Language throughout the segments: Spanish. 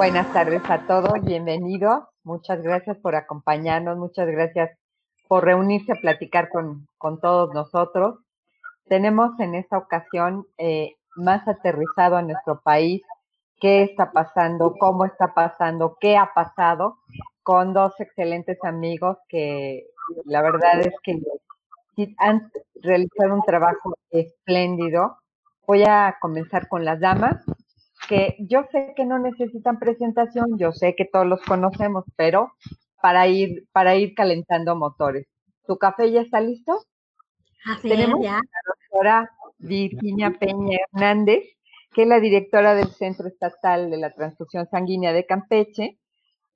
Buenas tardes a todos, bienvenidos. Muchas gracias por acompañarnos, muchas gracias por reunirse a platicar con, con todos nosotros. Tenemos en esta ocasión eh, más aterrizado a nuestro país qué está pasando, cómo está pasando, qué ha pasado, con dos excelentes amigos que la verdad es que han realizado un trabajo espléndido. Voy a comenzar con las damas, que yo sé que no necesitan presentación, yo sé que todos los conocemos, pero para ir, para ir calentando motores. ¿Tu café ya está listo? Tenemos a la doctora Virginia Peña Hernández, que es la directora del Centro Estatal de la Transfusión Sanguínea de Campeche.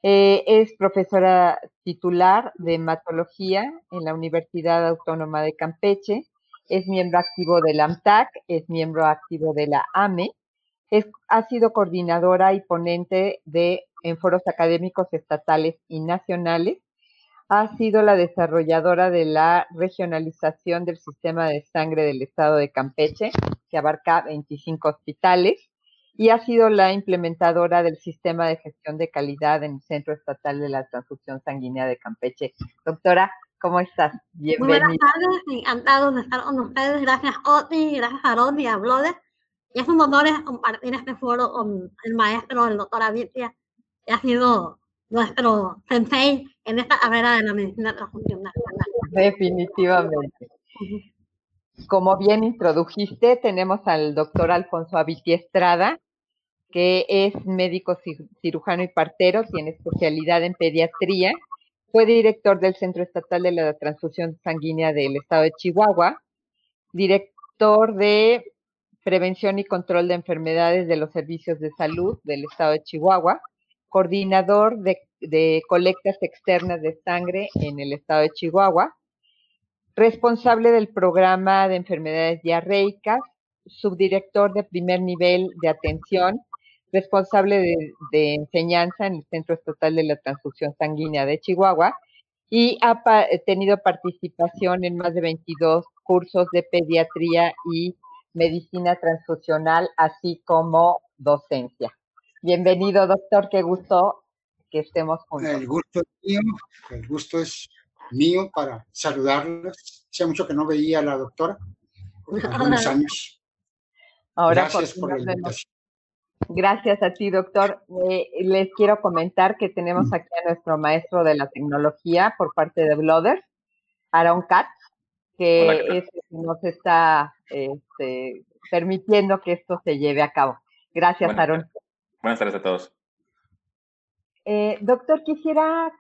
Eh, es profesora titular de hematología en la Universidad Autónoma de Campeche. Es miembro activo de la AMTAC, es miembro activo de la AME. Es, ha sido coordinadora y ponente de en foros académicos estatales y nacionales. Ha sido la desarrolladora de la regionalización del sistema de sangre del estado de Campeche, que abarca 25 hospitales, y ha sido la implementadora del sistema de gestión de calidad en el Centro Estatal de la Transfusión Sanguínea de Campeche. Doctora, ¿cómo estás? Bienvenida. Muy buenas tardes, encantado de estar con ustedes. Gracias, Oti, gracias a Ron y a Blodes. Y es un honor compartir este foro con el maestro, el doctor Avitia, que ha sido nuestro sensei en esta carrera de la medicina transfusional. Definitivamente. Como bien introdujiste, tenemos al doctor Alfonso Aviti Estrada, que es médico cirujano y partero, tiene especialidad en pediatría, fue director del Centro Estatal de la Transfusión Sanguínea del Estado de Chihuahua, director de Prevención y Control de Enfermedades de los Servicios de Salud del Estado de Chihuahua, coordinador de, colectas externas de sangre en el Estado de Chihuahua, responsable del programa de enfermedades diarreicas, subdirector de primer nivel de atención, responsable de, enseñanza en el Centro Estatal de la Transfusión Sanguínea de Chihuahua y ha tenido participación en más de 22 cursos de pediatría y medicina transfusional, así como docencia. Bienvenido, doctor, qué gusto que estemos juntos. El gusto es mío, el gusto es mío para saludarlos. Hace mucho que no veía a la doctora, algunos años. Ahora Gracias por, la invitación. Gracias a ti, doctor. Eh, les quiero comentar que tenemos aquí a nuestro maestro de la tecnología por parte de Blooder, Aaron Katz, que nos está este, permitiendo que esto se lleve a cabo. Gracias, Aaron. Buenas tardes a todos. Eh, doctor, quisiera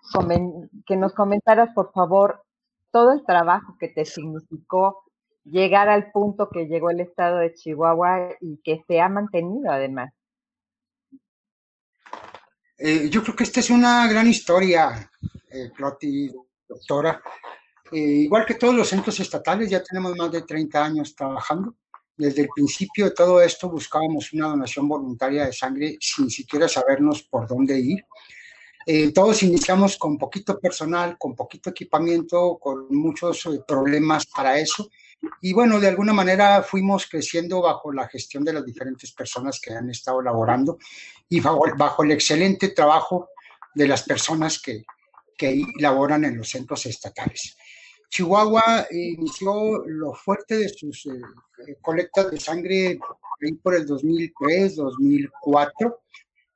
que nos comentaras, por favor, todo el trabajo que te significó llegar al punto que llegó el estado de Chihuahua y que se ha mantenido además. Eh, yo creo que esta es una gran historia, eh, Cloti, doctora. Eh, igual que todos los centros estatales, ya tenemos más de 30 años trabajando. Desde el principio de todo esto buscábamos una donación voluntaria de sangre sin siquiera sabernos por dónde ir. Eh, todos iniciamos con poquito personal, con poquito equipamiento, con muchos eh, problemas para eso. Y bueno, de alguna manera fuimos creciendo bajo la gestión de las diferentes personas que han estado laborando y bajo, el excelente trabajo de las personas que, que laboran en los centros estatales. Chihuahua inició lo fuerte de sus eh, colectas de sangre por el 2003, 2004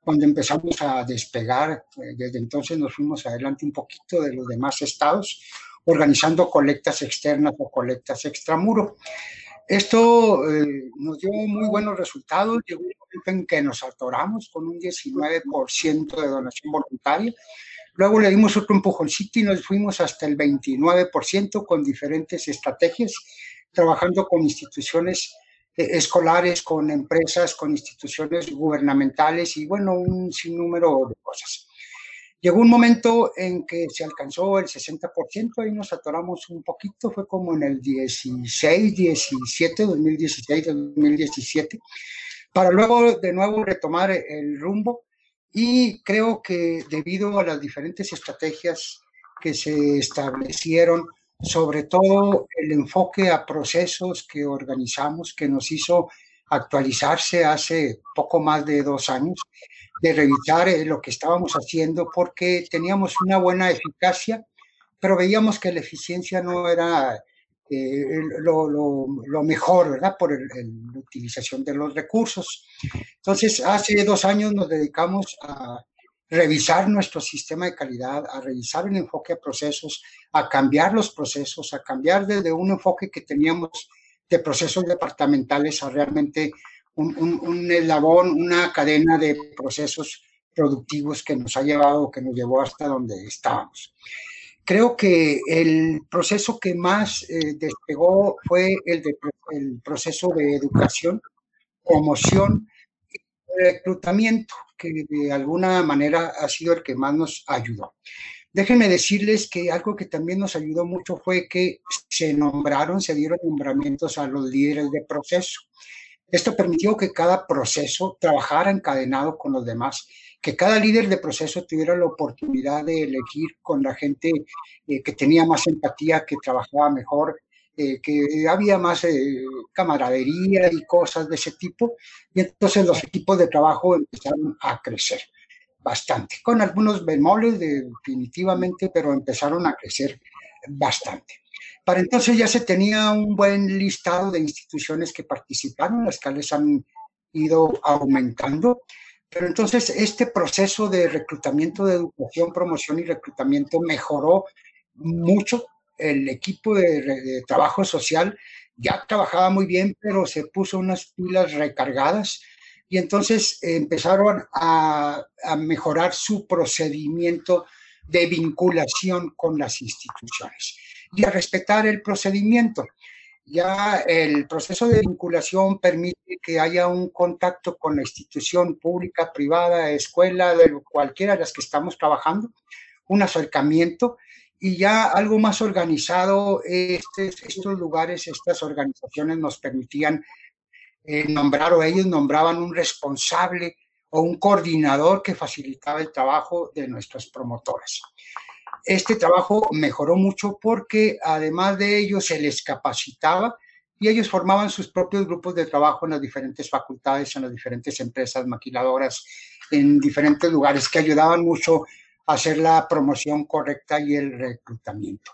cuando empezamos a despegar, eh, desde entonces nos fuimos adelante un poquito de los demás estados, organizando colectas externas o colectas extramuro. Esto eh, nos dio muy buenos resultados, llegó un momento en que nos atoramos con un 19% de donación voluntaria, luego le dimos otro empujoncito y nos fuimos hasta el 29% con diferentes estrategias, trabajando con instituciones eh, escolares, con empresas, con instituciones gubernamentales y bueno, un sinnúmero de cosas. Llegó un momento en que se alcanzó el 60% y nos atoramos un poquito, fue como en el 16, 17, 2016, 2017, para luego de nuevo retomar el rumbo y creo que debido a las diferentes estrategias que se establecieron sobre todo el enfoque a procesos que organizamos, que nos hizo actualizarse hace poco más de dos años. de revisar eh, lo que estábamos haciendo porque teníamos una buena eficacia, pero veíamos que la eficiencia no era eh, lo, lo, mejor, ¿verdad? Por la utilización de los recursos. Entonces, hace dos años nos dedicamos a revisar nuestro sistema de calidad, a revisar el enfoque a procesos, a cambiar los procesos, a cambiar desde un enfoque que teníamos de procesos departamentales a realmente un, un, un eslabón, una cadena de procesos productivos que nos ha llevado, que nos llevó hasta donde estábamos. Creo que el proceso que más eh, despegó fue el, de, el proceso de educación, promoción y reclutamiento, que de alguna manera ha sido el que más nos ayudó. Déjenme decirles que algo que también nos ayudó mucho fue que se nombraron, se dieron nombramientos a los líderes de proceso. Esto permitió que cada proceso trabajara encadenado con los demás, que cada líder de proceso tuviera la oportunidad de elegir con la gente eh, que tenía más empatía, que trabajaba mejor, eh, que había más eh, camaradería y cosas de ese tipo. Y entonces los equipos de trabajo empezaron a crecer bastante, con algunos bemoles definitivamente, pero empezaron a crecer bastante. Para entonces ya se tenía un buen listado de instituciones que participaron, las cuales han ido aumentando. Pero entonces este proceso de reclutamiento de educación, promoción y reclutamiento mejoró mucho. El equipo de, trabajo social ya trabajaba muy bien, pero se puso unas pilas recargadas y entonces empezaron a, mejorar su procedimiento de vinculación con las instituciones y a respetar el procedimiento. Ya el proceso de vinculación permite que haya un contacto con la institución pública, privada, escuela, de cualquiera de las que estamos trabajando, un acercamiento y ya algo más organizado. estos lugares, estas organizaciones nos permitían eh, nombrar o ellos nombraban un responsable o un coordinador que facilitaba el trabajo de nuestros promotores. Este trabajo mejoró mucho porque además de ello se les capacitaba y ellos formaban sus propios grupos de trabajo en las diferentes facultades, en las diferentes empresas maquiladoras, en diferentes lugares que ayudaban mucho a hacer la promoción correcta y el reclutamiento.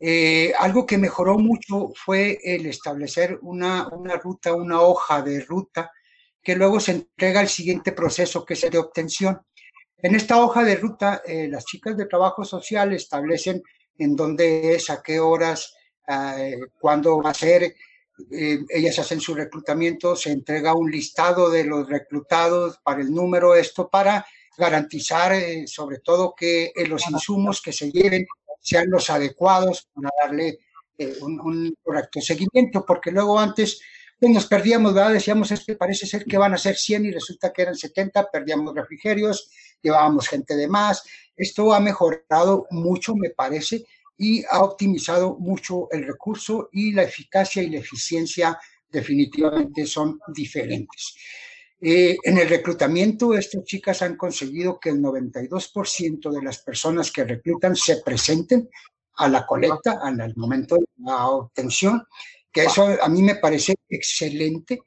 Eh, algo que mejoró mucho fue el establecer una, una ruta, una hoja de ruta, que luego se entrega al siguiente proceso, que es el de obtención. En esta hoja de ruta, eh, las chicas de trabajo social establecen en dónde es, a qué horas, eh, cuándo va a ser. Eh, ellas hacen su reclutamiento, se entrega un listado de los reclutados para el número, esto para garantizar sobre todo que los insumos que se lleven sean los adecuados para darle un, correcto seguimiento, porque luego antes nos perdíamos. Decíamos, que parece ser que van a ser 100 y resulta que eran 70, perdíamos refrigerios, llevábamos gente de más. Esto ha mejorado mucho, me parece, y ha optimizado mucho el recurso y la eficacia y la eficiencia definitivamente son diferentes. Eh, en el reclutamiento, estas chicas han conseguido que el 92% de las personas que reclutan se presenten a la colecta, al momento de la obtención, que eso a mí me parece excelente,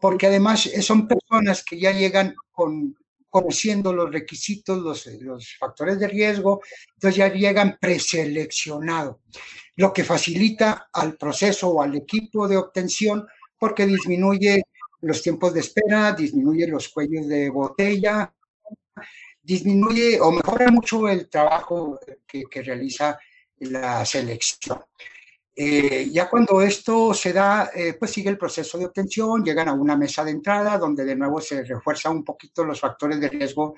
porque además son personas que ya llegan con conociendo los requisitos, los, los factores de riesgo, entonces ya llegan preseleccionados, lo que facilita al proceso o al equipo de obtención porque disminuye los tiempos de espera, disminuye los cuellos de botella, disminuye o mejora mucho el trabajo que, que realiza la selección. Eh, ya cuando esto se da, eh, pues sigue el proceso de obtención, llegan a una mesa de entrada donde de nuevo se refuerza un poquito los factores de riesgo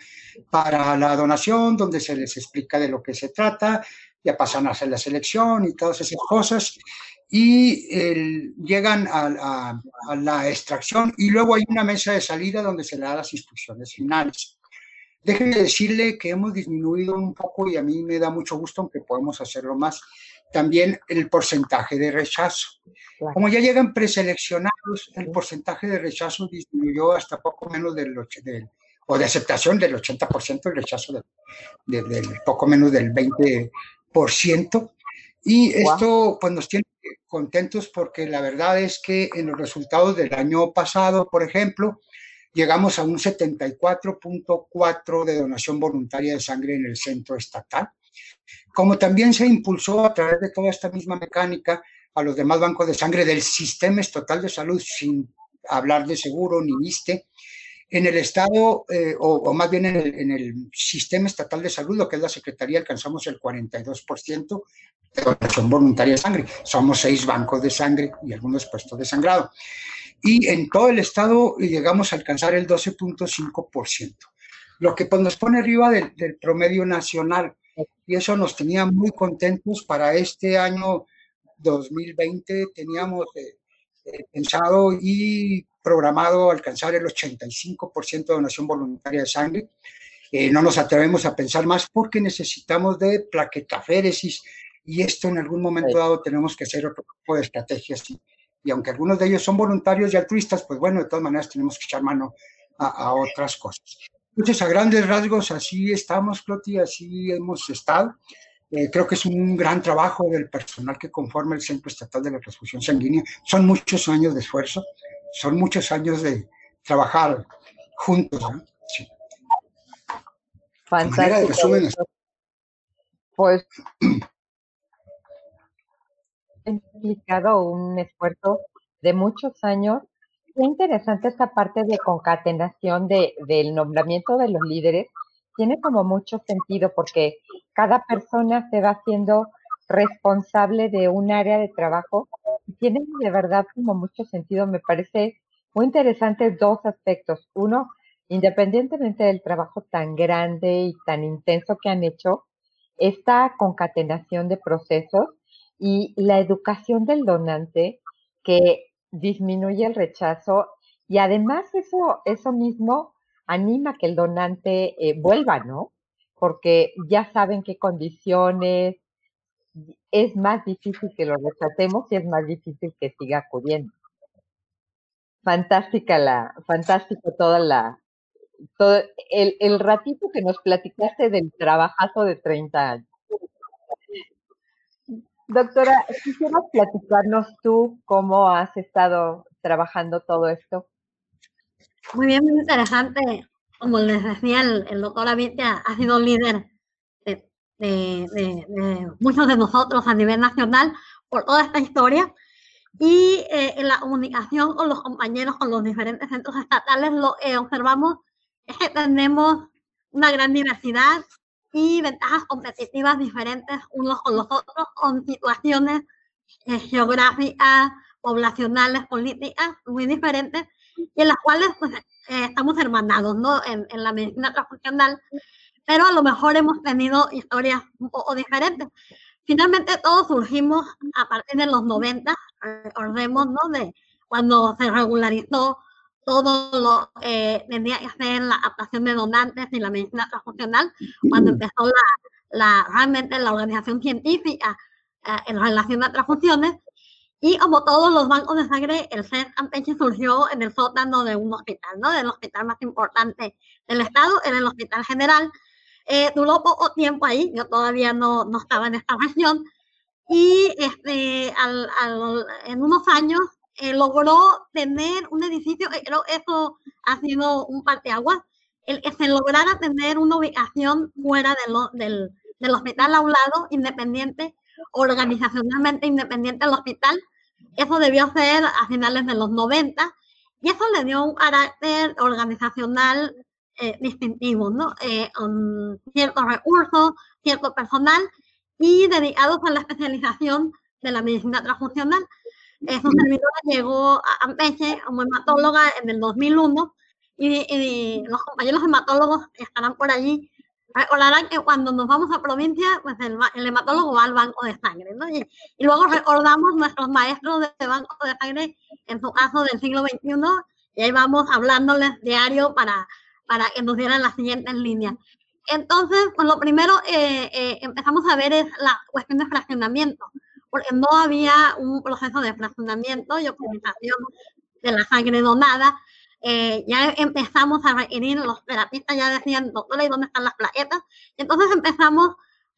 para la donación, donde se les explica de lo que se trata, ya pasan a hacer la selección y todas esas cosas, y llegan a, a, la extracción y luego hay una mesa de salida donde se le da las instrucciones finales. Déjenme decirle que hemos disminuido un poco y a mí me da mucho gusto, aunque podemos hacerlo más, también el porcentaje de rechazo. Como ya llegan preseleccionados, el porcentaje de rechazo disminuyó hasta poco menos del, del o de aceptación del 80%, el rechazo del, poco menos del 20%. Y esto pues nos tiene contentos porque la verdad es que en los resultados del año pasado, por ejemplo, llegamos a un 74.4 de donación voluntaria de sangre en el centro estatal. Como también se impulsó a través de toda esta misma mecánica a los demás bancos de sangre del sistema estatal de salud, sin hablar de seguro ni viste, en el Estado, eh, o, más bien en el, en el, sistema estatal de salud, lo que es la Secretaría, alcanzamos el 42% de donación voluntaria de sangre. Somos seis bancos de sangre y algunos puestos de sangrado y en todo el estado llegamos a alcanzar el 12.5%, lo que pues, nos pone arriba del, promedio nacional y eso nos tenía muy contentos para este año 2020. Teníamos eh, eh, pensado y programado alcanzar el 85% de donación voluntaria de sangre. Eh, no nos atrevemos a pensar más porque necesitamos de plaquetaféresis y esto en algún momento dado tenemos que hacer otro tipo de estrategias y aunque algunos de ellos son voluntarios y altruistas, pues bueno, de todas maneras tenemos que echar mano a, otras cosas. Entonces, a grandes rasgos, así estamos, Cloti, así hemos estado. Eh, creo que es un gran trabajo del personal que conforma el Centro Estatal de la Transfusión Sanguínea. Son muchos años de esfuerzo, son muchos años de trabajar juntos. Sí. Fantástico. Pues implicado un esfuerzo de muchos años. Qué interesante esta parte de concatenación de, del nombramiento de los líderes. Tiene como mucho sentido porque cada persona se va haciendo responsable de un área de trabajo y tiene de verdad como mucho sentido. Me parece muy interesante dos aspectos. Uno, independientemente del trabajo tan grande y tan intenso que han hecho, esta concatenación de procesos y la educación del donante que disminuye el rechazo y además eso, eso mismo anima que el donante eh, vuelva, ¿no? Porque ya saben qué condiciones, es más difícil que lo rechacemos y es más difícil que siga acudiendo. Fantástica la, fantástico toda la, todo el, el ratito que nos platicaste del trabajazo de 30 años. Doctora, quisieras platicarnos tú cómo has estado trabajando todo esto. Muy bien, muy interesante. Como les decía, el, doctor Avitia ha sido líder de, muchos de nosotros a nivel nacional por toda esta historia. Y eh, en la comunicación con los compañeros, con los diferentes centros estatales, lo que observamos es que tenemos una gran diversidad y ventajas competitivas diferentes unos con los otros, con situaciones eh, geográficas, poblacionales, políticas muy diferentes, y en las cuales pues, eh, estamos hermanados ¿no? En, en, la medicina transfuncional, pero a lo mejor hemos tenido historias un poco diferentes. Finalmente todos surgimos a partir de los 90, recordemos, ¿no? De cuando se regularizó todo lo eh, que hacer la adaptación de donantes y la medicina transfuncional, cuando empezó la, la, realmente la organización científica eh, en relación a transfusiones. Y como todos los bancos de sangre, el CER Campeche surgió en el sótano de un hospital, ¿no? Del hospital más importante del estado, en el Hospital General. Eh, duró poco tiempo ahí, yo todavía no, no estaba en esta región. Y este, al, al, en unos años eh, logró tener un edificio, eh, creo que eso ha sido un parteaguas, el que se lograra tener una ubicación fuera de lo, del, del hospital a un lado, independiente, organizacionalmente independiente del hospital. Eso debió ser a finales de los 90 y eso le dio un carácter organizacional eh, distintivo, ¿no? con ciertos recursos, cierto personal y dedicados a la especialización de la medicina transfuncional. Esa servidora llegó a Campeche como hematóloga en el 2001 y, los compañeros hematólogos estarán por allí recordarán que cuando nos vamos a provincia, pues el, hematólogo va al banco de sangre, ¿no? Y, luego recordamos nuestros maestros de banco de sangre, en su caso del siglo XXI, y ahí vamos hablándoles diario para, para que nos dieran las siguientes líneas. Entonces, pues lo primero eh, eh, empezamos a ver es la cuestión de fraccionamiento porque no había un proceso de fraccionamiento y optimización de la sangre donada. Eh, ya empezamos a requerir, los terapistas ya decían, doctora, ¿y dónde están las plaquetas? Entonces empezamos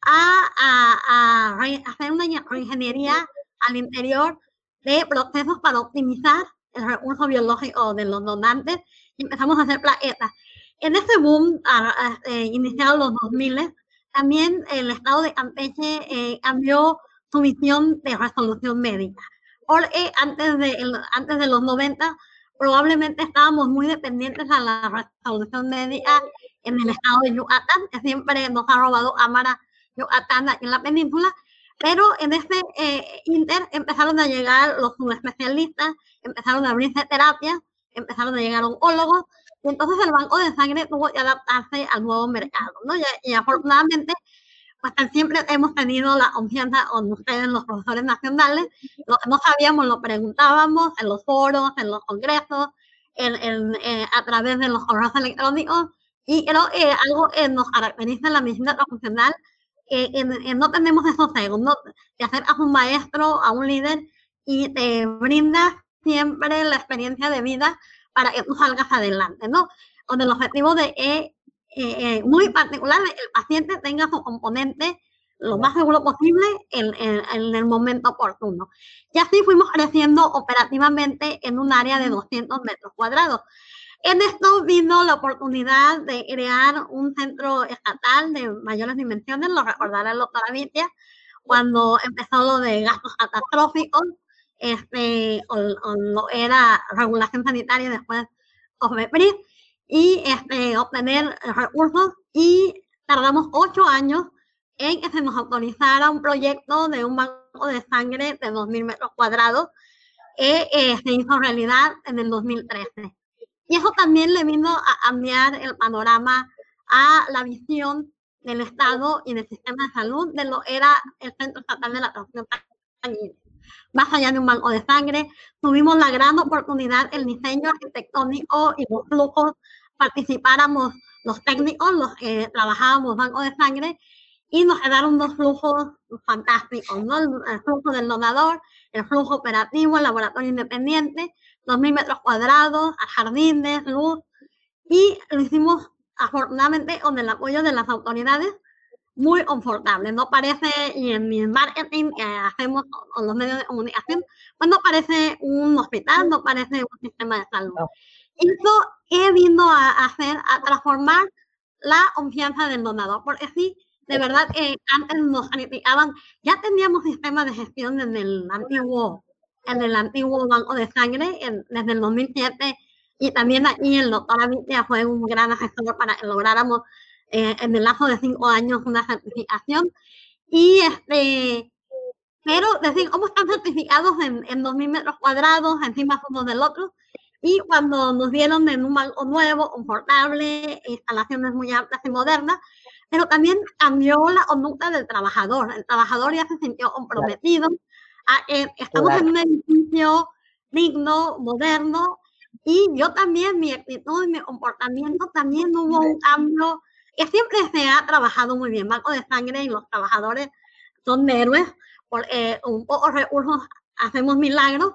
a, a, a hacer una ingeniería al interior de procesos para optimizar el recurso biológico de los donantes y empezamos a hacer plaquetas. En ese boom, eh, iniciado los 2000, también el estado de Campeche eh, cambió su visión de resolución médica. Porque antes de, antes de los 90 probablemente estábamos muy dependientes a la resolución médica en el estado de Yucatán, que siempre nos ha robado Cámara Yucatán en la península, pero en ese eh, inter empezaron a llegar los subespecialistas, empezaron a abrirse terapias, empezaron a llegar oncólogos, y entonces el banco de sangre tuvo que adaptarse al nuevo mercado, ¿no? Y, afortunadamente, pues siempre hemos tenido la confianza con ustedes, los profesores nacionales, lo que no sabíamos lo preguntábamos en los foros, en los congresos, en, eh, a través de los correos electrónicos, y creo que algo que nos caracteriza en la medicina profesional eh, no tenemos esos segundos de hacer a un maestro, a un líder y te brinda siempre la experiencia de vida para que tú salgas adelante, ¿no? Con el objetivo de que eh, muy particular el paciente tenga su componente lo más seguro posible en, en, el momento oportuno. Y así fuimos creciendo operativamente en un área de 200 metros cuadrados. En esto vino la oportunidad de crear un centro estatal de mayores dimensiones, lo recordará el doctor Avitia, cuando empezó lo de gastos catastróficos, este, o, lo era regulación sanitaria después OFEPRIS, y este, obtener recursos y tardamos ocho años en que se nos autorizara un proyecto de un banco de sangre de 2.000 metros cuadrados que eh, se hizo realidad en el 2013. Y eso también le vino a cambiar el panorama a la visión del Estado y del sistema de salud de lo era el Centro Estatal de la Transfusión Sanguínea. Más allá de un banco de sangre, tuvimos la gran oportunidad, el diseño arquitectónico y los flujos, participáramos los técnicos, los que trabajábamos banco de sangre, y nos quedaron dos flujos fantásticos. El, flujo del donador, el flujo operativo, el laboratorio independiente, 2.000 metros cuadrados, jardines, luz, y lo hicimos afortunadamente con el apoyo de las autoridades muy confortable. No parece, y en mi marketing que hacemos con los medios de comunicación, pues no parece un hospital, no parece un sistema de salud. Eso he vino a hacer, a transformar la confianza del donador, porque sí, de verdad, que antes nos criticaban, ya teníamos sistemas de gestión en el antiguo en el antiguo banco de sangre desde el 2007 y también aquí el doctor Avitia fue un gran asesor para que lográramos eh, en el lazo de cinco años una certificación. Y este, pero decir, cómo están certificados en, en 2.000 metros cuadrados, encima uno del otro. Y cuando nos dieron en un banco nuevo, confortable, instalaciones muy altas y modernas, pero también cambió la conducta del trabajador. El trabajador ya se sintió comprometido, Ah, eh, estamos en un edificio digno, moderno, y yo también, mi actitud y mi comportamiento también hubo un cambio que siempre se ha trabajado muy bien. Banco de sangre y los trabajadores son héroes, porque un poco recursos hacemos milagros,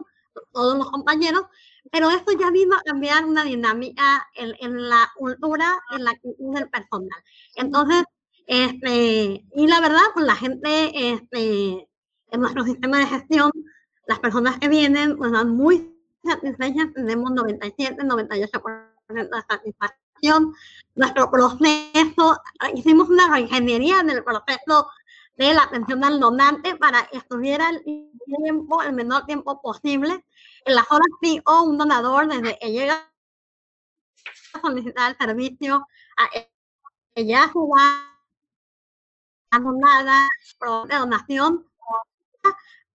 todos los compañeros, pero esto ya vino a cambiar una dinámica en, en la cultura, en la actitud del personal. Entonces, este, y la verdad, pues la gente este, en nuestro sistema de gestión, las personas que vienen pues, van muy satisfechas, tenemos 97, 98% de satisfacción. Nuestro proceso, hicimos una reingeniería en el proceso de la atención al donante para que estuviera el tiempo, el menor tiempo posible. En las horas sí o un donador desde que llega a solicitar el servicio, a que ya se a nada, de donación,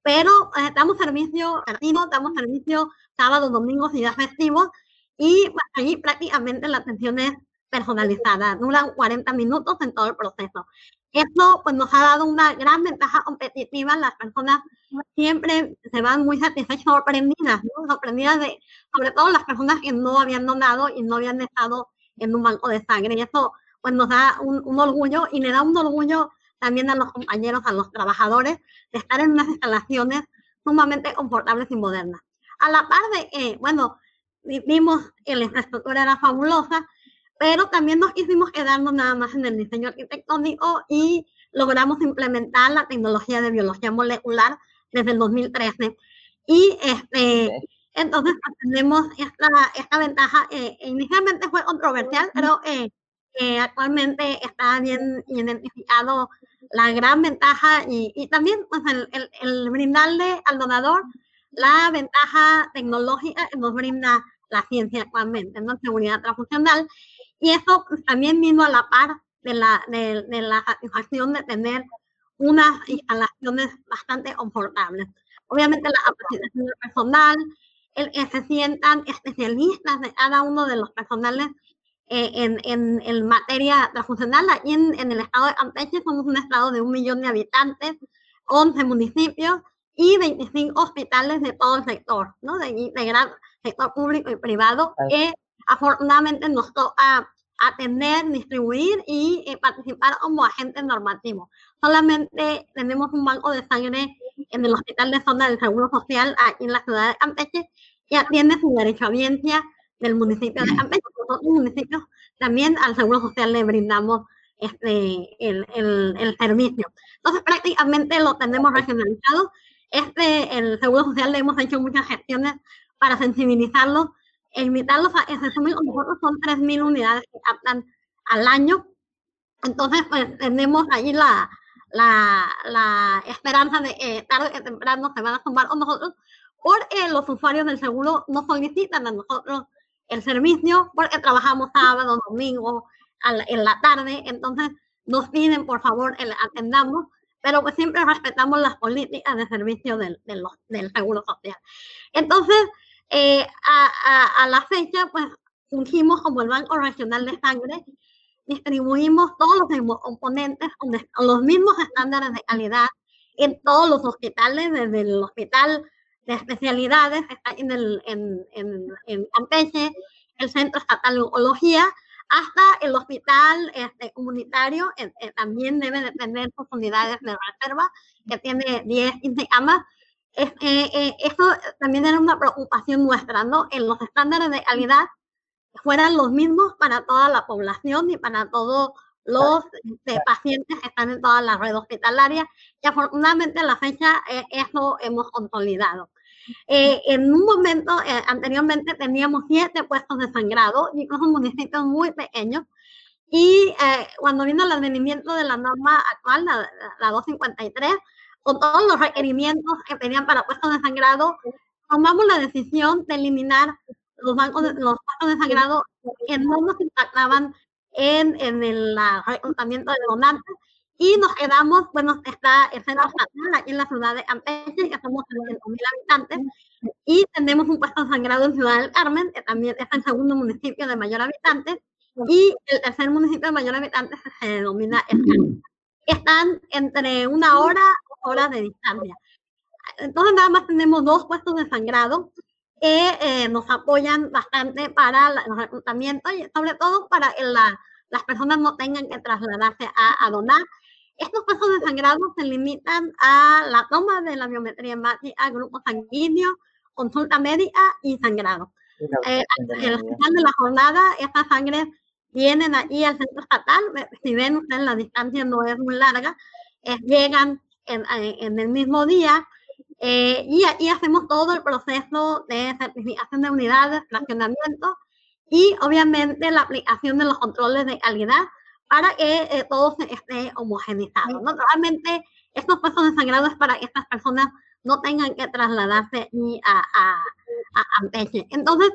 pero eh, damos servicio latino, damos servicio sábado, domingos y días festivos y pues, allí prácticamente la atención es personalizada, duran 40 minutos en todo el proceso. Esto pues, nos ha dado una gran ventaja competitiva, las personas siempre se van muy satisfechas, sorprendidas, sorprendidas de, sobre todo las personas que no habían donado y no habían estado en un banco de sangre. Y eso pues nos da un, un orgullo y le da un orgullo también a los compañeros, a los trabajadores, de estar en unas instalaciones sumamente confortables y modernas. A la par de que, bueno, vimos que la infraestructura era fabulosa, pero también nos quisimos quedarnos nada más en el diseño arquitectónico y logramos implementar la tecnología de biología molecular desde el 2013. Y este, Entonces, pues, tenemos esta, esta ventaja. Eh, inicialmente fue controversial, pero eh, eh, actualmente está bien identificado la gran ventaja y, y también pues, el, el, el, brindarle al donador la ventaja tecnológica que nos brinda la ciencia actualmente, ¿no? Seguridad transfusional. Y eso pues, también vino a la par de la, de, de la satisfacción de tener unas instalaciones bastante confortables. Obviamente la capacitación del personal, el que se sientan especialistas de cada uno de los personales eh, en, en, en, materia transfuncional. Aquí en, en, el estado de Campeche somos un estado de un millón de habitantes, 11 municipios y 25 hospitales de todo el sector, ¿no? De, de gran sector público y privado, que afortunadamente nos toca atender, distribuir y eh, participar como agentes normativos. Solamente tenemos un banco de sangre en el Hospital de Zona del Seguro Social aquí en la ciudad de Campeche y atiende su derecho a audiencia del municipio de Campeche. Nosotros municipios también al Seguro Social le brindamos este, el, el, el servicio. Entonces prácticamente lo tenemos regionalizado. Este, el Seguro Social le hemos hecho muchas gestiones para sensibilizarlos e invitarlos a ese nosotros son 3.000 unidades que captan al año. Entonces, pues tenemos ahí la, la, la esperanza de que tarde o temprano se van a sumar con nosotros porque los usuarios del seguro no solicitan a nosotros el servicio porque trabajamos sábado, domingo, en la tarde, entonces nos piden por favor el atendamos, pero pues siempre respetamos las políticas de servicio del, del, del seguro social. Entonces, eh, a, a, a, la fecha, pues fungimos como el Banco Regional de Sangre, distribuimos todos los componentes con los mismos estándares de calidad en todos los hospitales, desde el hospital de especialidades, en, el, en, en, en Campeche, el Centro Estatal de Oncología, hasta el hospital este, comunitario, eh, eh, también debe de tener sus unidades de reserva, que tiene 10, 15 camas. Eh, eh, eso también era una preocupación nuestra, ¿no? En los estándares de calidad fueran los mismos para toda la población y para todos los este, pacientes que están en toda la red hospitalaria y afortunadamente a la fecha eh, eso hemos consolidado. Eh, en un momento, eh, anteriormente teníamos siete puestos de sangrado, incluso municipios muy pequeños, y eh, cuando vino el advenimiento de la norma actual, la, la 253, con todos los requerimientos que tenían para puestos de sangrado, tomamos la decisión de eliminar los bancos, de, los puestos de sangrado que no nos impactaban en, en el reclutamiento de donantes y nos quedamos, bueno, está el centro estatal aquí en la ciudad de Campeche, que somos 300.000 habitantes, y tenemos un puesto sangrado en Ciudad del Carmen, que también es el segundo municipio de mayor habitantes, y el tercer municipio de mayor habitantes se denomina Escalera. Están entre una hora horas de distancia. Entonces nada más tenemos dos puestos de sangrado que eh, nos apoyan bastante para la, el reclutamiento y sobre todo para que la, las personas no tengan que trasladarse a, a donar estos casos de sangrado se limitan a la toma de la biometría hemática, grupo sanguíneo, consulta médica y sangrado. Eh, al final de la jornada, estas sangres vienen allí al centro estatal. Si ven ustedes, la distancia no es muy larga. Eh, llegan en, en, el mismo día eh, y aquí hacemos todo el proceso de certificación de unidades, fraccionamiento y obviamente la aplicación de los controles de calidad para que eh, todo esté homogenizado. ¿no? Realmente estos puestos de sangrado es para que estas personas no tengan que trasladarse ni a, a, a Campeche. Entonces,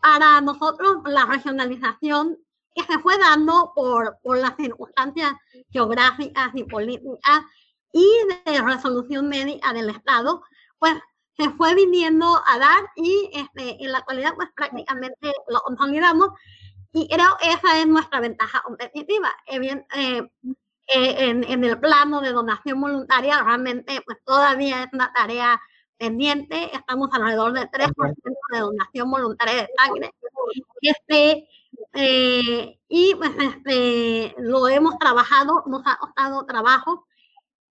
para nosotros la regionalización que se fue dando por, por las circunstancias geográficas y políticas y de resolución médica del Estado, pues se fue viniendo a dar y este, en la actualidad pues prácticamente lo consolidamos y creo que esa es nuestra ventaja competitiva. Bien, eh, eh, en, en, el plano de donación voluntaria, realmente pues todavía es una tarea pendiente. Estamos alrededor del 3% de donación voluntaria de sangre. Este, eh, y pues este, lo hemos trabajado, nos ha costado trabajo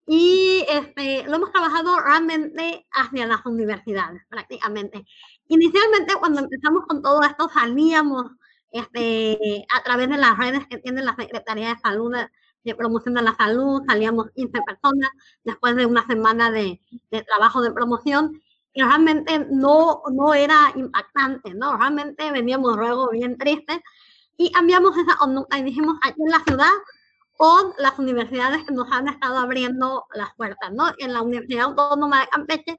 y este, lo hemos trabajado realmente hacia las universidades, prácticamente. Inicialmente, cuando empezamos con todo esto, salíamos este, a través de las redes que tiene la Secretaría de Salud, de, promoción de la salud, salíamos 15 personas después de una semana de, de trabajo de promoción y realmente no, no era impactante, ¿no? Realmente veníamos luego bien tristes y cambiamos esa conducta y dijimos aquí en la ciudad con las universidades que nos han estado abriendo las puertas, ¿no? En la Universidad Autónoma de Campeche,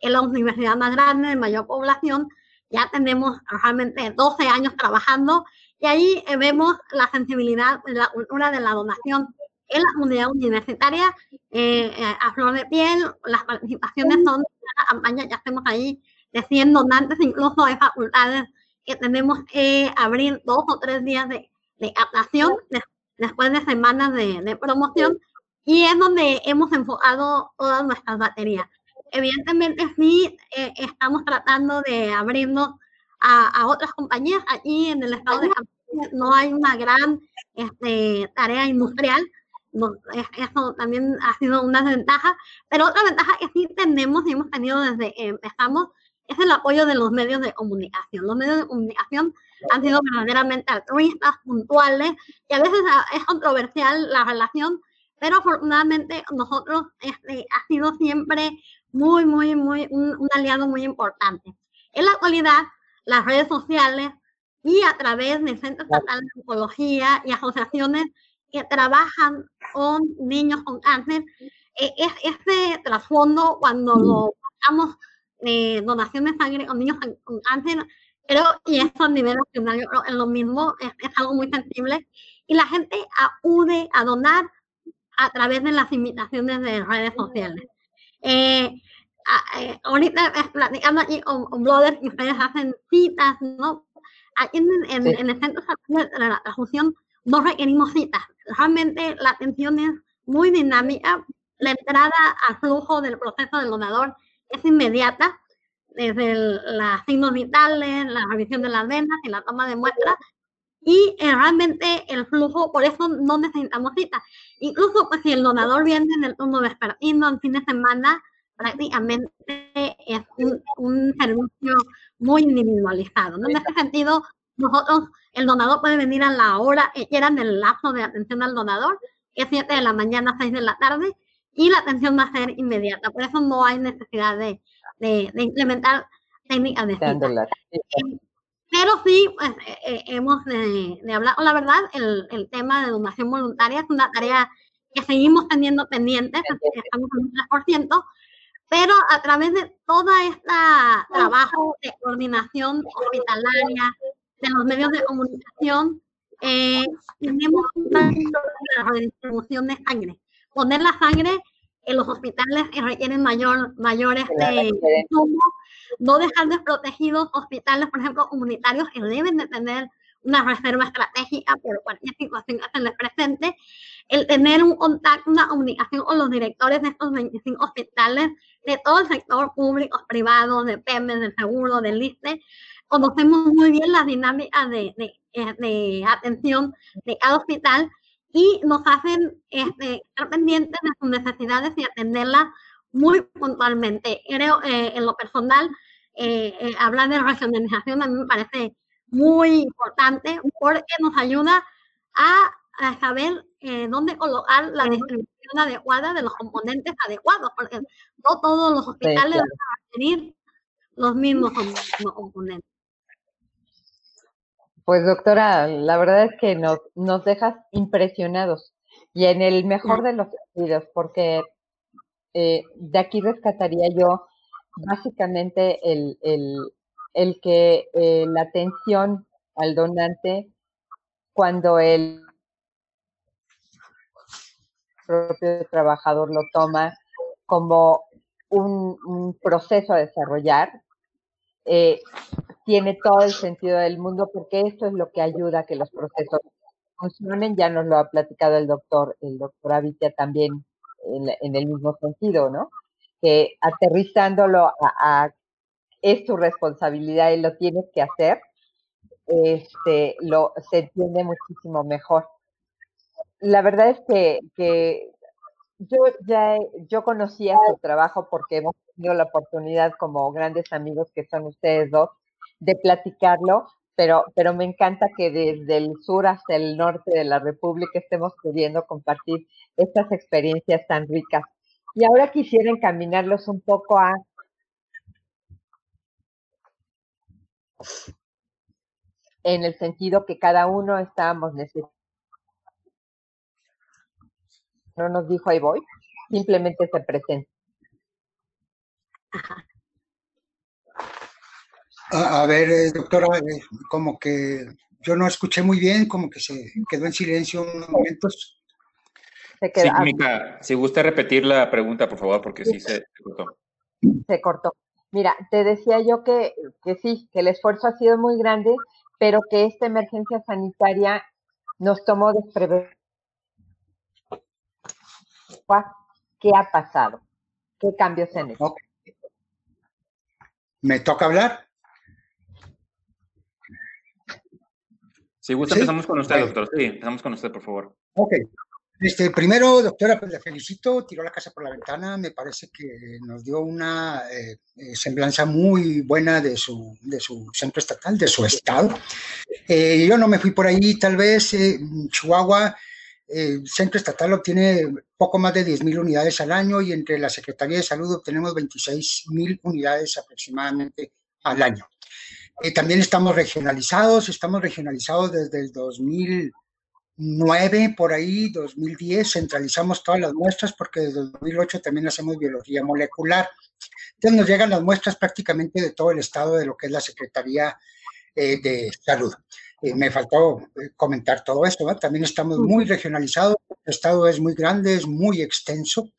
en la universidad más grande, de mayor población, ya tenemos realmente 12 años trabajando y ahí eh, vemos la sensibilidad la cultura de la donación en la comunidad universitaria eh, eh, a flor de piel, las participaciones son la campaña que hacemos ahí de 100 donantes, incluso de facultades que tenemos que abrir dos o tres días de, de después de semanas de, de, promoción y es donde hemos enfocado todas nuestras baterías. Evidentemente sí eh, estamos tratando de abrirnos a, a, otras compañías. Aquí en el estado de Campeche no hay una gran este, tarea industrial, eso también ha sido una desventaja, pero otra ventaja que sí tenemos y hemos tenido desde que empezamos es el apoyo de los medios de comunicación. Los medios de comunicación han sido verdaderamente altruistas, puntuales, y a veces es controversial la relación, pero afortunadamente nosotros este, ha sido siempre muy, muy, muy, un, un aliado muy importante. En la actualidad, las redes sociales y a través del Centro Estatal de Oncología y asociaciones que trabajan con niños con cáncer, eh, es ese trasfondo cuando lo hagamos eh, donación de sangre con niños con cáncer, creo, y eso a nivel nacional, yo creo es lo mismo, es, es, algo muy sensible, y la gente acude a donar a través de las invitaciones de redes sociales. Eh, eh, ahorita platicando aquí con, con bloggers y ustedes hacen citas, ¿no? Aquí en, en, sí. en el centro de la transfusión no requerimos citas. Realmente la atención es muy dinámica. La entrada al flujo del proceso del donador es inmediata, desde las signos vitales, la revisión de las venas y la toma de muestras. Y eh, realmente el flujo, por eso no necesitamos citas. Incluso pues, si el donador viene en el turno vespertino, en fin de semana, prácticamente es un, un servicio muy individualizado. ¿no? En ese sentido, nosotros, el donador puede venir a la hora que quieran del lapso de atención al donador, que es 7 de la mañana a 6 de la tarde, y la atención va a ser inmediata. Por eso no hay necesidad de, de, de implementar técnicas de cita. Pero sí, pues, eh, hemos de, de, hablar, la verdad, el, el, tema de donación voluntaria es una tarea que seguimos teniendo pendiente, estamos en un 3%, pero a través de todo este trabajo de coordinación hospitalaria, de los medios de comunicación, eh, tenemos una redistribución de sangre. Poner la sangre en los hospitales que requieren mayor, mayores este, no dejar desprotegidos hospitales, por ejemplo, comunitarios que deben de tener una reserva estratégica por cualquier situación que se les presente, el tener un contacto, una comunicación con los directores de estos 25 hospitales, de todo el sector público, privado, de PEMES, del seguro, del ISTE, conocemos muy bien las dinámicas de, de, eh, de, atención de cada hospital y nos hacen este, estar pendientes de sus necesidades y atenderlas muy puntualmente. Creo, eh, en lo personal, eh, eh, hablar de regionalización a mí me parece muy importante porque nos ayuda a, a saber eh, dónde colocar la distribución adecuada de los componentes adecuados, porque no todos los hospitales sí, claro. van a tener los mismos componentes. Pues doctora, la verdad es que nos, nos dejas impresionados. Y en el mejor de los sentidos, porque eh, de aquí rescataría yo básicamente el, el, el que eh, la atención al donante cuando el propio trabajador lo toma como un, proceso a desarrollar, eh, tiene todo el sentido del mundo porque esto es lo que ayuda a que los procesos funcionen. Ya nos lo ha platicado el doctor, el doctor Avitia también en, el mismo sentido, ¿no? Que aterrizándolo a, es tu responsabilidad y lo tienes que hacer, este, lo, se entiende muchísimo mejor. La verdad es que, que yo ya yo conocía su trabajo porque hemos tenido la oportunidad como grandes amigos que son ustedes dos de platicarlo, pero, pero me encanta que desde el sur hasta el norte de la República estemos pudiendo compartir estas experiencias tan ricas. Y ahora quisiera encaminarlos un poco a en el sentido que cada uno estábamos necesitando. No nos dijo ahí voy, simplemente se presenta. A, ver, eh, doctora, eh, como que yo no escuché muy bien, como que se quedó en silencio unos momentos. Se sí, Mica, si gusta repetir la pregunta, por favor, porque sí se, cortó. Se cortó. Mira, te decía yo que, que sí, que el esfuerzo ha sido muy grande, pero que esta emergencia sanitaria nos tomó desprevenidos. ¿Qué ha pasado? ¿Qué cambios se han hecho? ¿Me toca hablar? Si gusta, empezamos con usted, doctor. Sí, empezamos con usted, por favor. Ok. Este, primero, doctora, pues le felicito, tiró la casa por la ventana, me parece que nos dio una eh, eh, semblanza muy buena de su, de su centro estatal, de su estado. Eh, yo no me fui por ahí, tal vez Chihuahua, el centro estatal obtiene poco más de 10.000 unidades al año y entre la Secretaría de Salud obtenemos 26.000 unidades aproximadamente al año. También estamos regionalizados, estamos regionalizados desde el 2000 9 por ahí, 2010, centralizamos todas las muestras porque desde el 2008 también hacemos biología molecular. Entonces nos llegan las muestras prácticamente de todo el estado de lo que es la Secretaría eh, de Salud. Eh, me faltó eh, comentar todo esto, también estamos muy regionalizados, el estado es muy grande, es muy extenso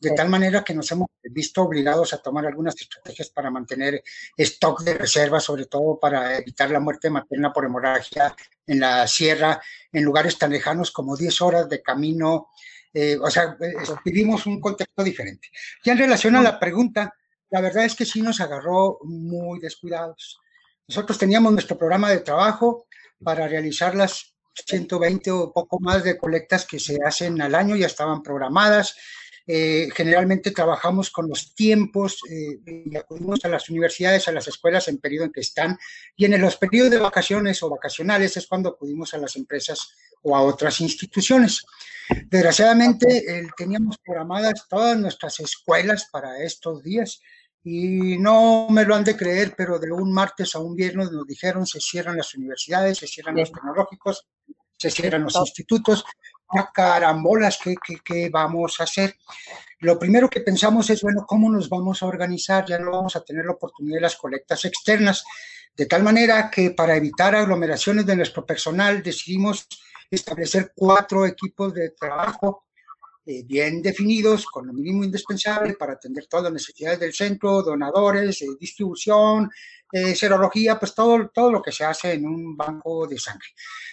de tal manera que nos hemos visto obligados a tomar algunas estrategias para mantener stock de reservas, sobre todo para evitar la muerte materna por hemorragia en la sierra, en lugares tan lejanos como 10 horas de camino. Eh, o sea, eh, vivimos un contexto diferente. Y en relación a la pregunta, la verdad es que sí nos agarró muy descuidados. Nosotros teníamos nuestro programa de trabajo para realizar las 120 o poco más de colectas que se hacen al año, ya estaban programadas eh, generalmente trabajamos con los tiempos eh, y acudimos a las universidades, a las escuelas en periodo en que están y en los periodos de vacaciones o vacacionales es cuando acudimos a las empresas o a otras instituciones. Desgraciadamente teníamos programadas todas nuestras escuelas para estos días y no me lo han de creer, pero de un martes a un viernes nos dijeron se cierran las universidades, se cierran los tecnológicos, se cierran los institutos, a carambolas, ¿qué, ¿qué, vamos a hacer? Lo primero que pensamos es, bueno, ¿cómo nos vamos a organizar? Ya no vamos a tener la oportunidad de las colectas externas, de tal manera que para evitar aglomeraciones de nuestro personal decidimos establecer cuatro equipos de trabajo eh, bien definidos, con lo mínimo indispensable para atender todas las necesidades del centro, donadores, eh, distribución, eh, serología, pues todo, todo lo que se hace en un banco de sangre.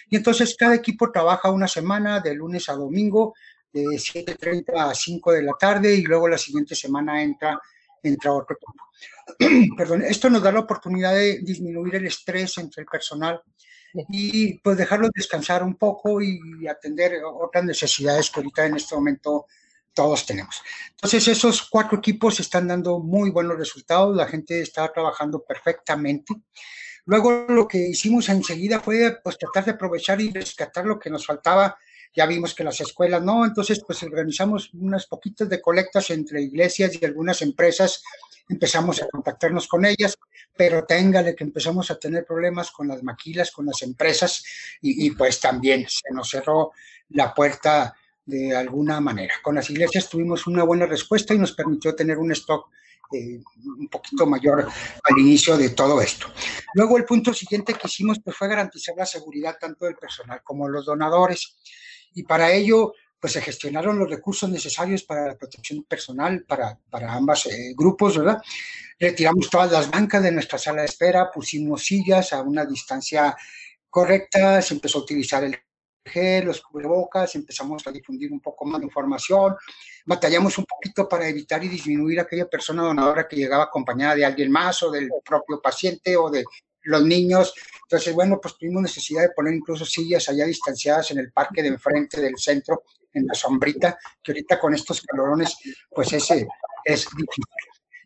Y entonces cada equipo trabaja una semana de lunes a domingo, de 7.30 a 5 de la tarde y luego la siguiente semana entra, entra otro equipo. Perdón, esto nos da la oportunidad de disminuir el estrés entre el personal y pues dejarlos descansar un poco y atender otras necesidades que ahorita en este momento todos tenemos. Entonces, esos cuatro equipos están dando muy buenos resultados, la gente está trabajando perfectamente. Luego lo que hicimos enseguida fue pues tratar de aprovechar y rescatar lo que nos faltaba. Ya vimos que las escuelas no, entonces pues organizamos unas poquitas de colectas entre iglesias y algunas empresas. Empezamos a contactarnos con ellas, pero téngale que empezamos a tener problemas con las maquilas, con las empresas y, y pues también se nos cerró la puerta de alguna manera. Con las iglesias tuvimos una buena respuesta y nos permitió tener un stock eh, un poquito mayor al inicio de todo esto. Luego el punto siguiente que hicimos pues, fue garantizar la seguridad tanto del personal como los donadores y para ello pues se gestionaron los recursos necesarios para la protección personal para, para ambos eh, grupos, ¿verdad? Retiramos todas las bancas de nuestra sala de espera, pusimos sillas a una distancia correcta, se empezó a utilizar el los cubrebocas, empezamos a difundir un poco más de información, batallamos un poquito para evitar y disminuir aquella persona donadora que llegaba acompañada de alguien más o del propio paciente o de los niños. Entonces, bueno, pues tuvimos necesidad de poner incluso sillas allá distanciadas en el parque de enfrente del centro, en la sombrita, que ahorita con estos calorones, pues ese es difícil.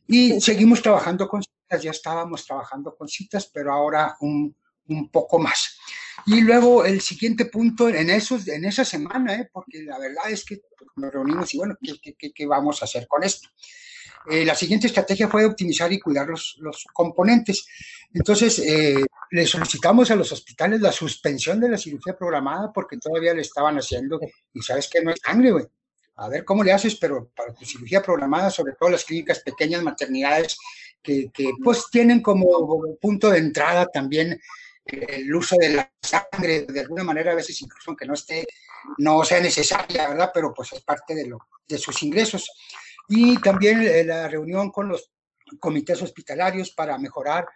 Y seguimos trabajando con citas, ya estábamos trabajando con citas, pero ahora un, un poco más. Y luego el siguiente punto en, esos, en esa semana, ¿eh? porque la verdad es que nos reunimos y bueno, ¿qué, qué, vamos a hacer con esto? Eh, la siguiente estrategia fue optimizar y cuidar los, los componentes. Entonces, eh, le solicitamos a los hospitales la suspensión de la cirugía programada porque todavía le estaban haciendo y sabes que no hay sangre, güey. A ver cómo le haces, pero para tu cirugía programada, sobre todo las clínicas pequeñas, maternidades, que, que pues tienen como punto de entrada también el uso de la sangre, de alguna manera, a veces incluso aunque no esté, no sea necesaria, ¿verdad? Pero pues es parte de, lo, de sus ingresos. Y también eh, la reunión con los comités hospitalarios para mejorar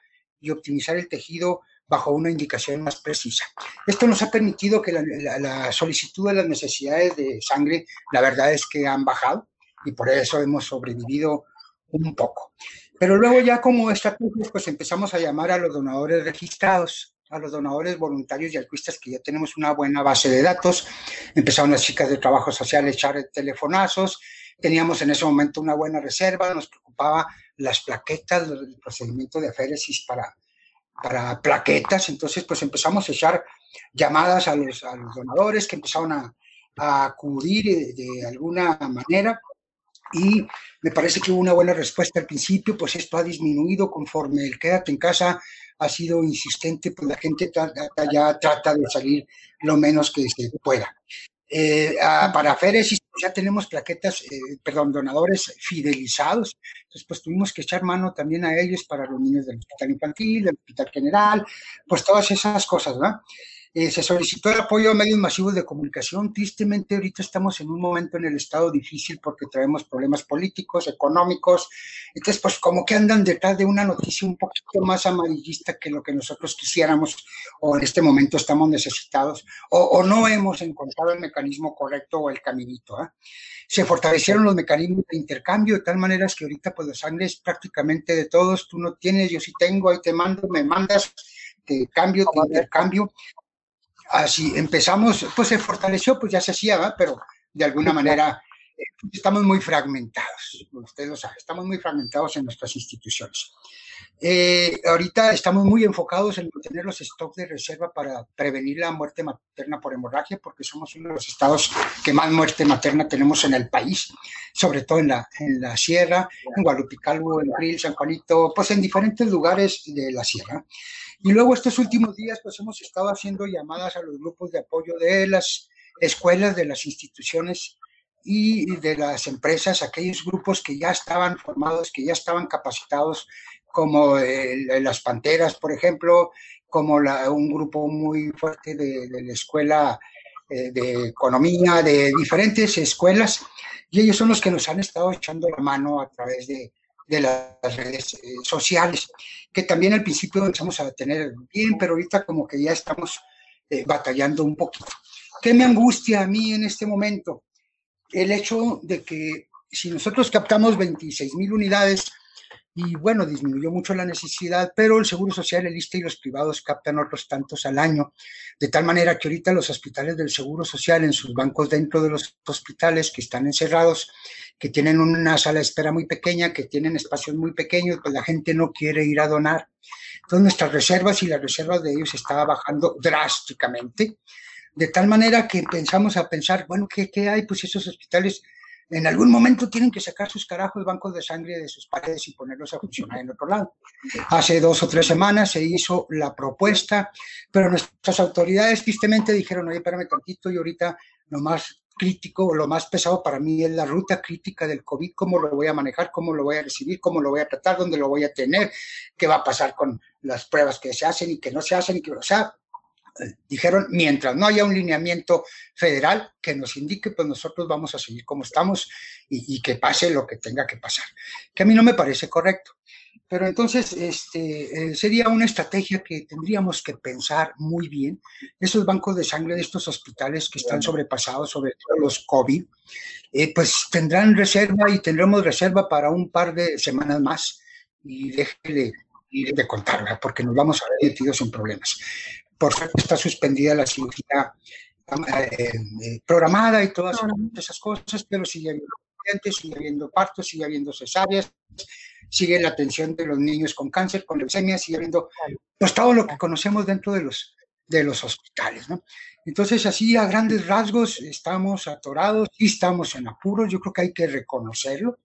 y optimizar el tejido bajo una indicación más precisa. Esto nos ha permitido que la, solicitud de las necesidades de sangre, la verdad es que han bajado y por eso hemos sobrevivido un poco. Pero luego ya como estrategias, pues empezamos a llamar a los donadores registrados, a los donadores voluntarios y altruistas que ya tenemos una buena base de datos. Empezaron las chicas de trabajo social a echar telefonazos, teníamos en ese momento una buena reserva, nos preocupaba las plaquetas, el procedimiento de aféresis para, para plaquetas. Entonces, pues empezamos a echar llamadas a los, a los donadores que empezaron a, a acudir de, alguna manera y me parece que hubo una buena respuesta al principio, pues esto ha disminuido conforme el quédate en casa ha sido insistente, pues la gente ya trata de salir lo menos que se pueda. Eh, para aféresis ya tenemos plaquetas, eh, perdón, donadores fidelizados. Entonces, pues tuvimos que echar mano también a ellos para los niños del hospital infantil, del hospital general, pues todas esas cosas, ¿verdad? Eh, se solicitó el apoyo a medios masivos de comunicación. Tristemente, ahorita estamos en un momento en el Estado difícil porque traemos problemas políticos, económicos. Entonces, pues como que andan detrás de una noticia un poquito más amarillista que lo que nosotros quisiéramos o en este momento estamos necesitados o, no hemos encontrado el mecanismo correcto o el caminito. ¿eh? Se fortalecieron los mecanismos de intercambio de tal manera que ahorita pues la sangre es prácticamente de todos. Tú no tienes, yo sí tengo, ahí te mando, me mandas, te cambio, te intercambio así empezamos, pues se fortaleció, pues ya se hacía, pero de alguna manera eh, estamos muy fragmentados, usted lo sabe, estamos muy fragmentados en nuestras instituciones. Eh, ahorita estamos muy enfocados en tener los stocks de reserva para prevenir la muerte materna por hemorragia, porque somos uno de los estados que más muerte materna tenemos en el país, sobre todo en la, en la sierra, en Guadalupicalvo, en Bril, San Juanito, pues en diferentes lugares de la sierra. Y luego estos últimos días, pues hemos estado haciendo llamadas a los grupos de apoyo de las escuelas, de las instituciones y de las empresas, aquellos grupos que ya estaban formados, que ya estaban capacitados, como las Panteras, por ejemplo, como un grupo muy fuerte de, la escuela eh, de economía, de diferentes escuelas, y ellos son los que nos han estado echando la mano a través de, de las redes eh, sociales, que también al principio empezamos a tener bien, pero ahorita como que ya estamos eh, batallando un poquito. ¿Qué me angustia a mí en este momento? El hecho de que si nosotros captamos 26 mil unidades, y bueno, disminuyó mucho la necesidad, pero el Seguro Social, el ISTE y los privados captan otros tantos al año, de tal manera que ahorita los hospitales del Seguro Social en sus bancos dentro de los hospitales que están encerrados, que tienen una sala de espera muy pequeña, que tienen espacios muy pequeños, pues la gente no quiere ir a donar. Entonces nuestras reservas y las reservas de ellos estaban bajando drásticamente, de tal manera que pensamos a pensar, bueno, ¿qué, qué hay? Pues esos hospitales en algún momento tienen que sacar sus carajos bancos de sangre de sus paredes y ponerlos a funcionar en otro lado. Hace dos o tres semanas se hizo la propuesta, pero nuestras autoridades tristemente dijeron, oye, espérame tantito, y ahorita lo más crítico, lo más pesado para mí es la ruta crítica del COVID, cómo lo voy a manejar, cómo lo voy a recibir, cómo lo voy a tratar, dónde lo voy a tener, qué va a pasar con las pruebas que se hacen y que no se hacen, y que, o sea, dijeron, mientras no haya un lineamiento federal que nos indique, pues nosotros vamos a seguir como estamos y, que pase lo que tenga que pasar, que a mí no me parece correcto. Pero entonces este, eh, sería una estrategia que tendríamos que pensar muy bien. Esos bancos de sangre de estos hospitales que están sobrepasados, sobre todo los COVID, eh, pues tendrán reserva y tendremos reserva para un par de semanas más. Y déjele de contar, porque nos vamos a ver metidos en problemas. Por suerte está suspendida la cirugía eh, eh, programada y todas esas cosas, pero sigue habiendo pacientes, sigue habiendo partos, sigue habiendo cesáreas, sigue la atención de los niños con cáncer, con leucemia, sigue habiendo pues todo lo que conocemos dentro de los, de los hospitales, ¿no? Entonces, así a grandes rasgos, estamos atorados y estamos en apuros, yo creo que hay que reconocerlo.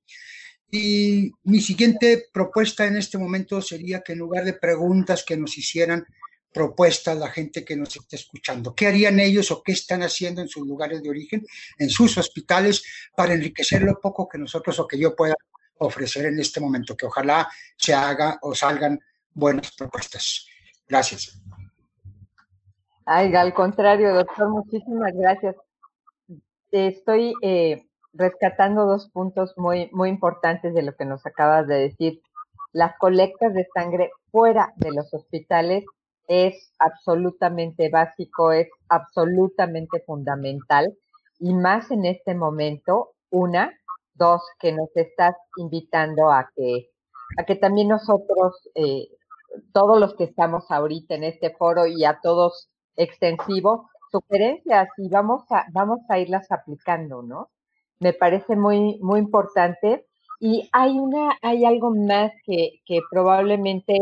Y mi siguiente propuesta en este momento sería que en lugar de preguntas que nos hicieran, propuestas la gente que nos está escuchando. ¿Qué harían ellos o qué están haciendo en sus lugares de origen, en sus hospitales, para enriquecer lo poco que nosotros o que yo pueda ofrecer en este momento? Que ojalá se haga o salgan buenas propuestas. Gracias. Ay, al contrario, doctor, muchísimas gracias. Estoy eh, rescatando dos puntos muy, muy importantes de lo que nos acabas de decir. Las colectas de sangre fuera de los hospitales es absolutamente básico, es absolutamente fundamental y más en este momento, una, dos, que nos estás invitando a que, a que también nosotros, eh, todos los que estamos ahorita en este foro y a todos extensivo, sugerencias y vamos a, vamos a irlas aplicando, ¿no? Me parece muy, muy importante. Y hay una, hay algo más que, que probablemente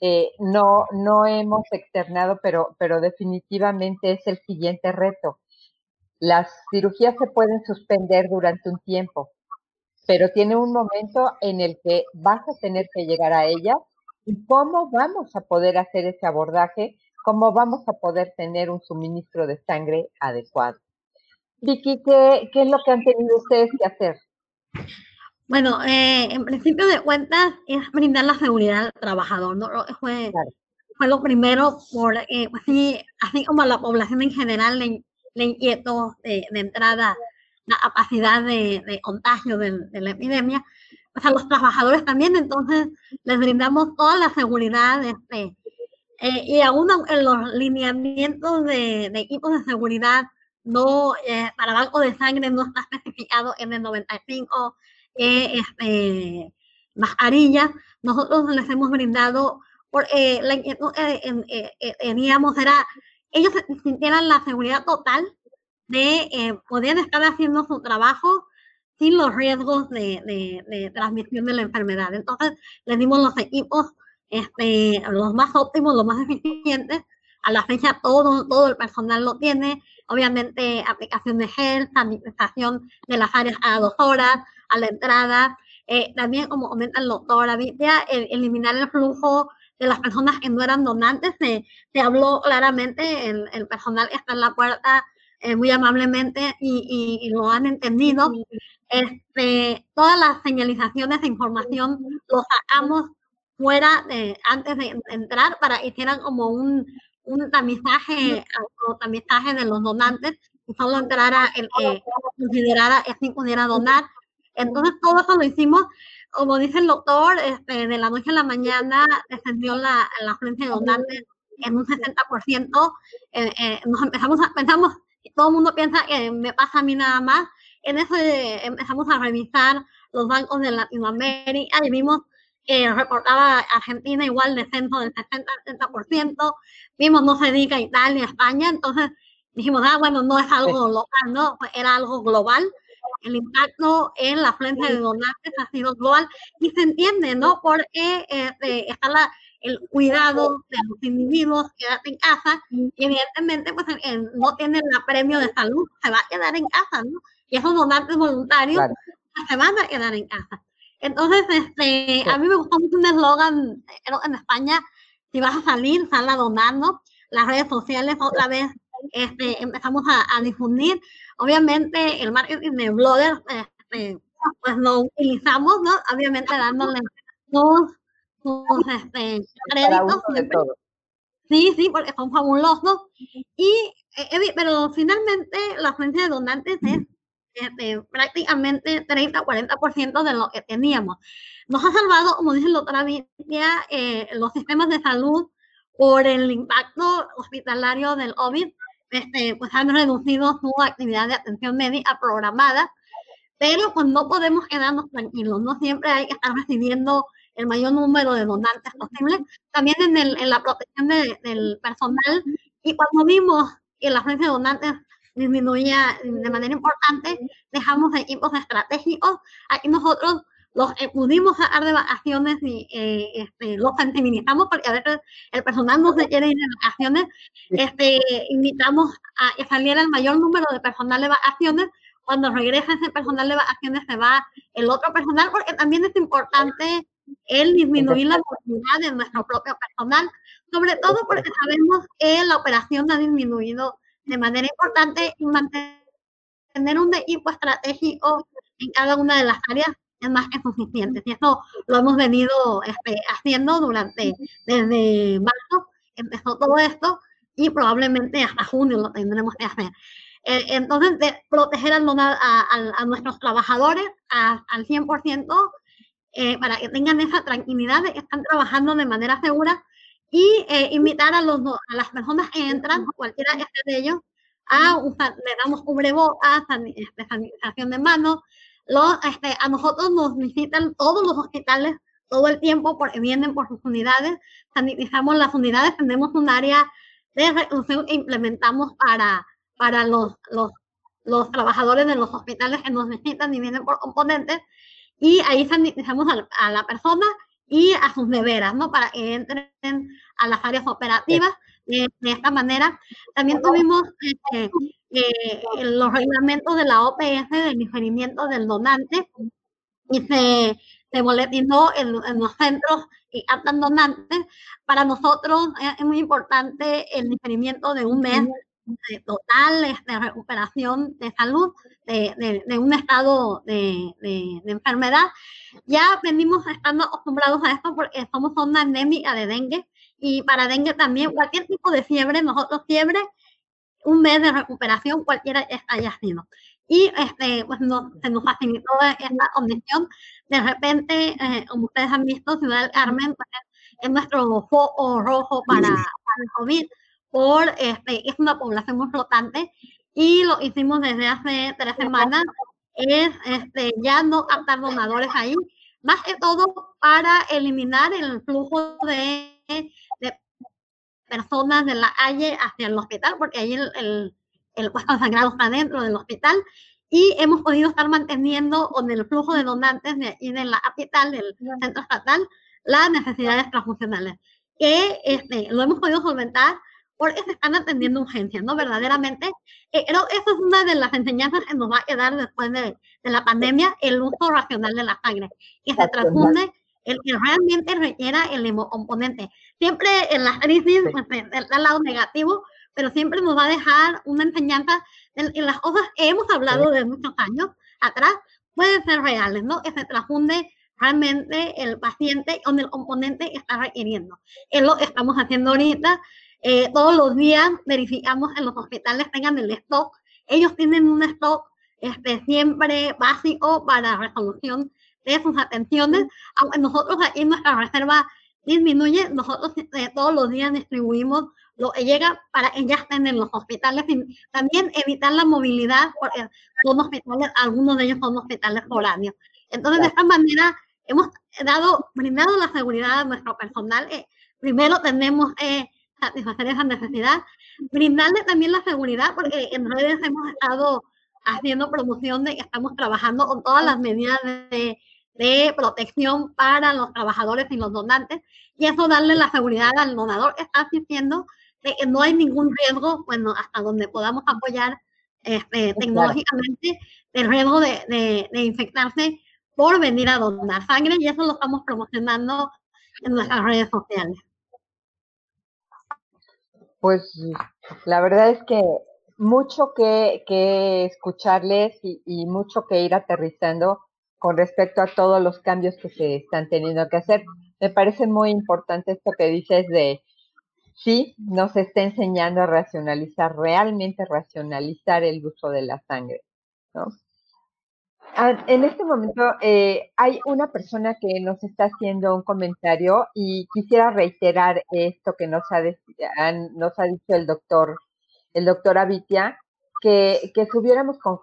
eh, no, no hemos externado, pero, pero definitivamente es el siguiente reto. Las cirugías se pueden suspender durante un tiempo, pero tiene un momento en el que vas a tener que llegar a ellas y cómo vamos a poder hacer ese abordaje, cómo vamos a poder tener un suministro de sangre adecuado. Vicky, ¿qué, qué es lo que han tenido ustedes que hacer? Bueno, eh, en principio de cuentas es brindar la seguridad al trabajador, ¿no? Fue, fue lo primero, por, eh, pues así, así como a la población en general le, le inquietó de, de, entrada la capacidad de, de contagio de, de, la epidemia, pues a los trabajadores también, entonces les brindamos toda la seguridad, este, eh, y aún en los lineamientos de equipos de seguridad, no, eh, para banco de sangre no está especificado en el 95 eh, este, mascarillas, nosotros les hemos brindado, por, eh, la inquietud eh, eh, teníamos era, ellos sintieran la seguridad total de poder estar haciendo su trabajo sin los riesgos de, de, de, transmisión de la enfermedad. Entonces, les dimos los equipos este, los más óptimos, los más eficientes. A la fecha todo, todo el personal lo tiene. Obviamente, aplicación de gel, sanitización de las áreas a dos horas, a la entrada. Eh, también, como comenta el doctor Avitia, el, eliminar el flujo de las personas que no eran donantes. Se, se habló claramente, el, el, personal está en la puerta eh, muy amablemente y, y, lo han entendido. Este, todas las señalizaciones de información los sacamos fuera de, antes de entrar para que hicieran como un, un tamizaje, tamizaje de los donantes y solo entrara el que considerara que pudiera donar. Entonces todo eso lo hicimos, como dice el doctor, este, de la noche a la mañana descendió la, la afluencia de donantes en un 60%. Eh, eh, nos empezamos a, pensamos, todo el mundo piensa que me pasa a mí nada más. En eso eh, empezamos a revisar los bancos de Latinoamérica y vimos que reportaba Argentina igual descenso del 60-70%, vimos no se diga Italia, España, entonces dijimos, ah, bueno, no es algo local, ¿no? Era algo global el impacto en la frente de donantes ha sido global y se entiende, ¿no? Porque eh, está la, el cuidado de los individuos, quédate en casa y evidentemente pues no tienen el premio de salud, se va a quedar en casa, ¿no? Y esos donantes voluntarios claro. se van a quedar en casa. Entonces, este, sí. a mí me gustó mucho un eslogan en España, si vas a salir, sal a donando. Las redes sociales otra vez este, empezamos a, a difundir Obviamente el marketing de blogger, este, pues lo utilizamos, ¿no? Obviamente dándole sus, sus este, créditos. Sí, sí, porque son fabulosos. Y, eh, pero finalmente la fuente de donantes es este, prácticamente 30-40% de lo que teníamos. Nos ha salvado, como dice el doctor Avitia, eh, los sistemas de salud por el impacto hospitalario del COVID. Este, pues han reducido su actividad de atención médica programada, pero pues no podemos quedarnos tranquilos, no siempre hay que estar recibiendo el mayor número de donantes posible, también en, el, en la protección de, del personal, y cuando vimos que la frecuencia de donantes disminuía de manera importante, dejamos equipos estratégicos, aquí nosotros los eh, pudimos sacar de vacaciones y eh, este, los sensibilizamos porque a veces el personal no se quiere ir de vacaciones. Este, invitamos a que saliera el mayor número de personal de vacaciones. Cuando regresa ese personal de vacaciones se va el otro personal porque también es importante el disminuir la movilidad de nuestro propio personal. sobre todo porque sabemos que la operación ha disminuido de manera importante y mantener un equipo estratégico en cada una de las áreas es más que suficiente. Y eso lo hemos venido este, haciendo durante, desde marzo, empezó todo esto y probablemente hasta junio lo tendremos que hacer. Eh, entonces, de proteger a, a, nuestros trabajadores al 100% eh, para que tengan esa tranquilidad de que están trabajando de manera segura y eh, invitar a, los, a las personas que entran, cualquiera que sea de ellos, a usar, le damos cubrebocas, este, sanitización de manos. Los, este, a nosotros nos visitan todos los hospitales todo el tiempo porque vienen por sus unidades, sanitizamos las unidades, tenemos un área de reclusión que implementamos para para los, los, los trabajadores de los hospitales que nos necesitan y vienen por componentes. Y ahí sanitizamos a, la persona y a sus neveras, ¿no? Para que entren a las áreas operativas de, esta manera. También tuvimos este, eh, los reglamentos de la OPS del diferimiento del donante y se, se boletinó en, en, los centros y aptan donantes. Para nosotros es muy importante el diferimiento de un mes total de recuperación de salud de, de, un estado de, de, enfermedad. Ya venimos estando acostumbrados a esto porque somos una endémica de dengue y para dengue también cualquier tipo de fiebre, nosotros fiebre, un mes de recuperación cualquiera haya sido. Y este, pues se nos facilitó esta condición. De repente, eh, como ustedes han visto, Ciudad del Carmen pues, es nuestro foco rojo para, para el COVID por, este, es una población muy flotante y lo hicimos desde hace tres semanas, es este, ya no captar donadores ahí, más que todo para eliminar el flujo de, personas de la calle hacia el hospital, porque ahí el, el, el puesto sangrado está dentro del hospital. Y hemos podido estar manteniendo con el flujo de donantes de de la capital, del centro estatal, las necesidades transfuncionales, que este, lo hemos podido solventar porque se están atendiendo urgencias, ¿no? Verdaderamente, eh, creo que eso es una de las enseñanzas que nos va a quedar después de, de la pandemia, el uso racional de la sangre, que se transfunde el que realmente requiera el hemocomponente. Siempre en las crisis pues, está el lado negativo, pero siempre nos va a dejar una enseñanza en, las cosas que hemos hablado de muchos años atrás, pueden ser reales, ¿no? Que se transfunde realmente el paciente con el componente que está requiriendo. Es lo que estamos haciendo ahorita eh, todos los días verificamos en los hospitales tengan el stock. Ellos tienen un stock este, siempre básico para resolución de sus atenciones. Aunque nosotros aquí nuestra reserva disminuye, nosotros eh, todos los días distribuimos lo que llega para que ya estén en los hospitales y también evitar la movilidad porque son hospitales, algunos de ellos son hospitales foráneos. Entonces, de esta manera, hemos dado, brindado la seguridad a nuestro personal. Eh, primero tenemos eh, satisfacer esa necesidad, brindarle también la seguridad, porque en redes hemos estado haciendo promoción de que estamos trabajando con todas las medidas de, de protección para los trabajadores y los donantes, y eso darle la seguridad al donador que está asistiendo de que no hay ningún riesgo, bueno, hasta donde podamos apoyar este, tecnológicamente el riesgo de, de, de infectarse por venir a donar sangre, y eso lo estamos promocionando en nuestras redes sociales. Pues la verdad es que mucho que, que escucharles y, mucho que ir aterrizando con respecto a todos los cambios que se están teniendo que hacer. Me parece muy importante esto que dices de, sí, nos está enseñando a racionalizar, realmente racionalizar el uso de la sangre, ¿no? Ah, en este momento eh, hay una persona que nos está haciendo un comentario y quisiera reiterar esto que nos ha, nos ha dicho el doctor, el doctor Avitia, que, que subiéramos con,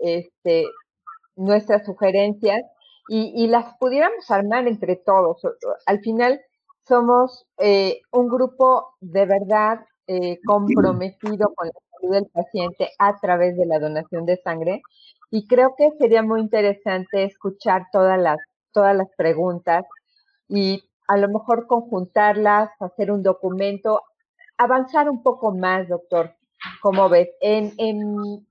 este, nuestras sugerencias y, las pudiéramos armar entre todos. Al final somos eh, un grupo de verdad eh, comprometido con la salud del paciente a través de la donación de sangre y creo que sería muy interesante escuchar todas las, todas las preguntas y a lo mejor conjuntarlas, hacer un documento, avanzar un poco más, doctor. Como ves, en, en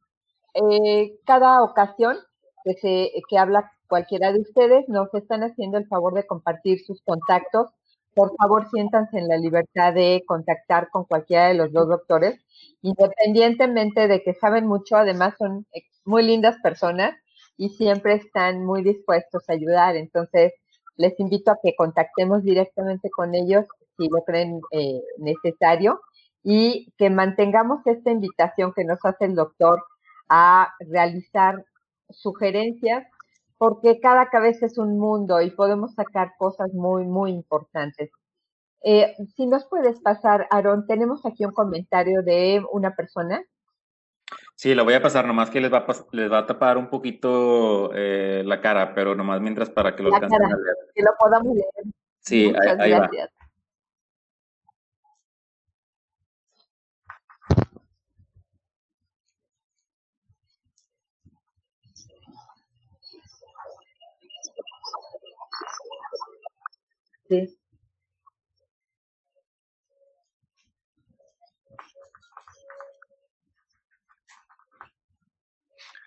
eh, cada ocasión que, se, que habla cualquiera de ustedes, nos están haciendo el favor de compartir sus contactos por favor siéntanse en la libertad de contactar con cualquiera de los dos doctores, independientemente de que saben mucho, además son muy lindas personas y siempre están muy dispuestos a ayudar. Entonces, les invito a que contactemos directamente con ellos si lo creen eh, necesario y que mantengamos esta invitación que nos hace el doctor a realizar sugerencias porque cada cabeza es un mundo y podemos sacar cosas muy, muy importantes. Eh, si nos puedes pasar, Aaron, tenemos aquí un comentario de una persona. Sí, lo voy a pasar, nomás que les va a, les va a tapar un poquito eh, la cara, pero nomás mientras para que lo alcancen a leer. Que lo podamos leer. Sí, ahí, va. Sí.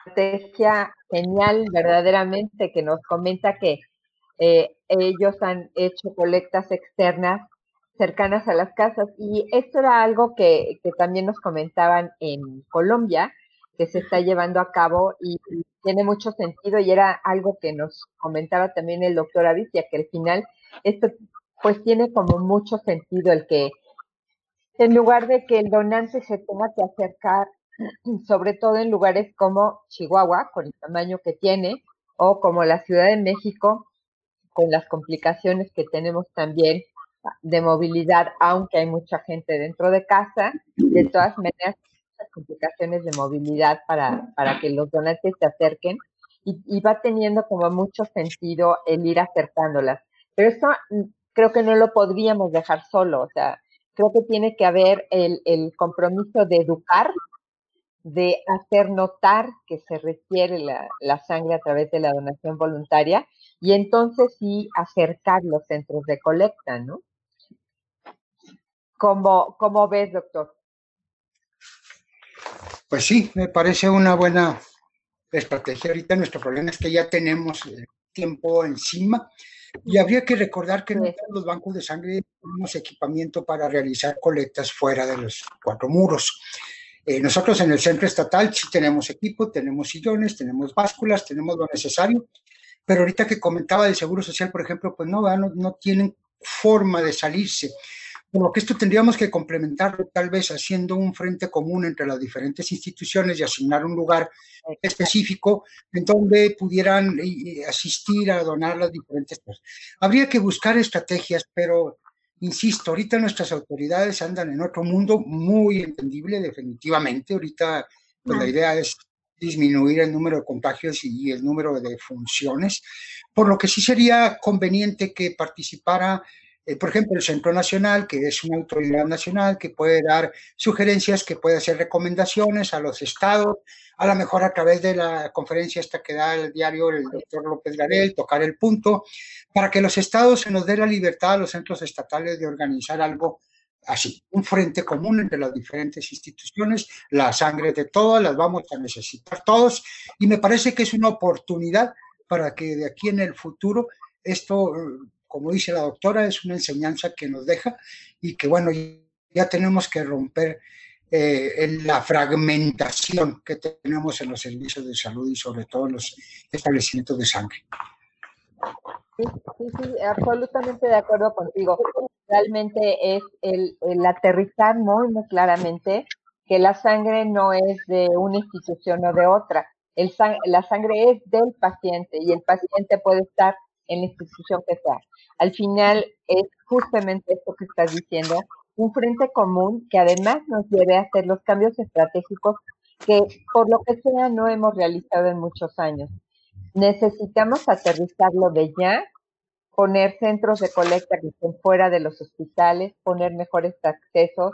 Estrategia genial verdaderamente que nos comenta que eh, ellos han hecho colectas externas cercanas a las casas. Y esto era algo que, que, también nos comentaban en Colombia que se está llevando a cabo y, tiene mucho sentido y era algo que nos comentaba también el doctor Avicia que al final esto pues tiene como mucho sentido el que en lugar de que el donante se tenga que acercar sobre todo en lugares como Chihuahua, con el tamaño que tiene, o como la Ciudad de México, con las complicaciones que tenemos también de movilidad, aunque hay mucha gente dentro de casa, de todas maneras, muchas complicaciones de movilidad para, para que los donantes se acerquen y, y, va teniendo como mucho sentido el ir acercándolas. Pero eso mm, creo que no lo podríamos dejar solo, o sea, creo que tiene que haber el, el compromiso de educar de hacer notar que se requiere la, sangre a través de la donación voluntaria y entonces sí acercar los centros de colecta, ¿no? ¿Cómo, cómo ves, doctor? Pues sí, me parece una buena estrategia. Ahorita nuestro problema es que ya tenemos tiempo encima y habría que recordar que en los bancos de sangre tenemos equipamiento para realizar colectas fuera de los cuatro muros. Eh, nosotros en el centro estatal sí tenemos equipo, tenemos sillones, tenemos básculas, tenemos lo necesario, pero ahorita que comentaba del Seguro Social, por ejemplo, pues no, no, no tienen forma de salirse. Por lo que esto tendríamos que complementarlo tal vez haciendo un frente común entre las diferentes instituciones y asignar un lugar específico en donde pudieran eh, asistir a donar las diferentes cosas. Habría que buscar estrategias, pero Insisto, ahorita nuestras autoridades andan en otro mundo muy entendible, definitivamente. Ahorita pues, la idea es disminuir el número de contagios y el número de funciones, por lo que sí sería conveniente que participara, eh, por ejemplo, el Centro Nacional, que es una autoridad nacional que puede dar sugerencias, que puede hacer recomendaciones a los estados, a lo mejor a través de la conferencia esta que da el diario el doctor López Garel, tocar el punto, para que los estados se nos dé la libertad a los centros estatales de organizar algo así, un frente común entre las diferentes instituciones, la sangre de todas, las vamos a necesitar todos, y me parece que es una oportunidad para que de aquí en el futuro esto, como dice la doctora, es una enseñanza que nos deja y que bueno, ya tenemos que romper eh, la fragmentación que tenemos en los servicios de salud y sobre todo en los establecimientos de sangre. Sí, sí, absolutamente de acuerdo contigo. Realmente es el, aterrizar muy, muy claramente que la sangre no es de una institución o de otra. La sangre es del paciente y el paciente puede estar en la institución que sea. Al final es justamente esto que estás diciendo, un frente común que además nos lleve a hacer los cambios estratégicos que por lo que sea no hemos realizado en muchos años. Necesitamos aterrizarlo de ya, poner centros de colecta que estén fuera de los hospitales, poner mejores accesos,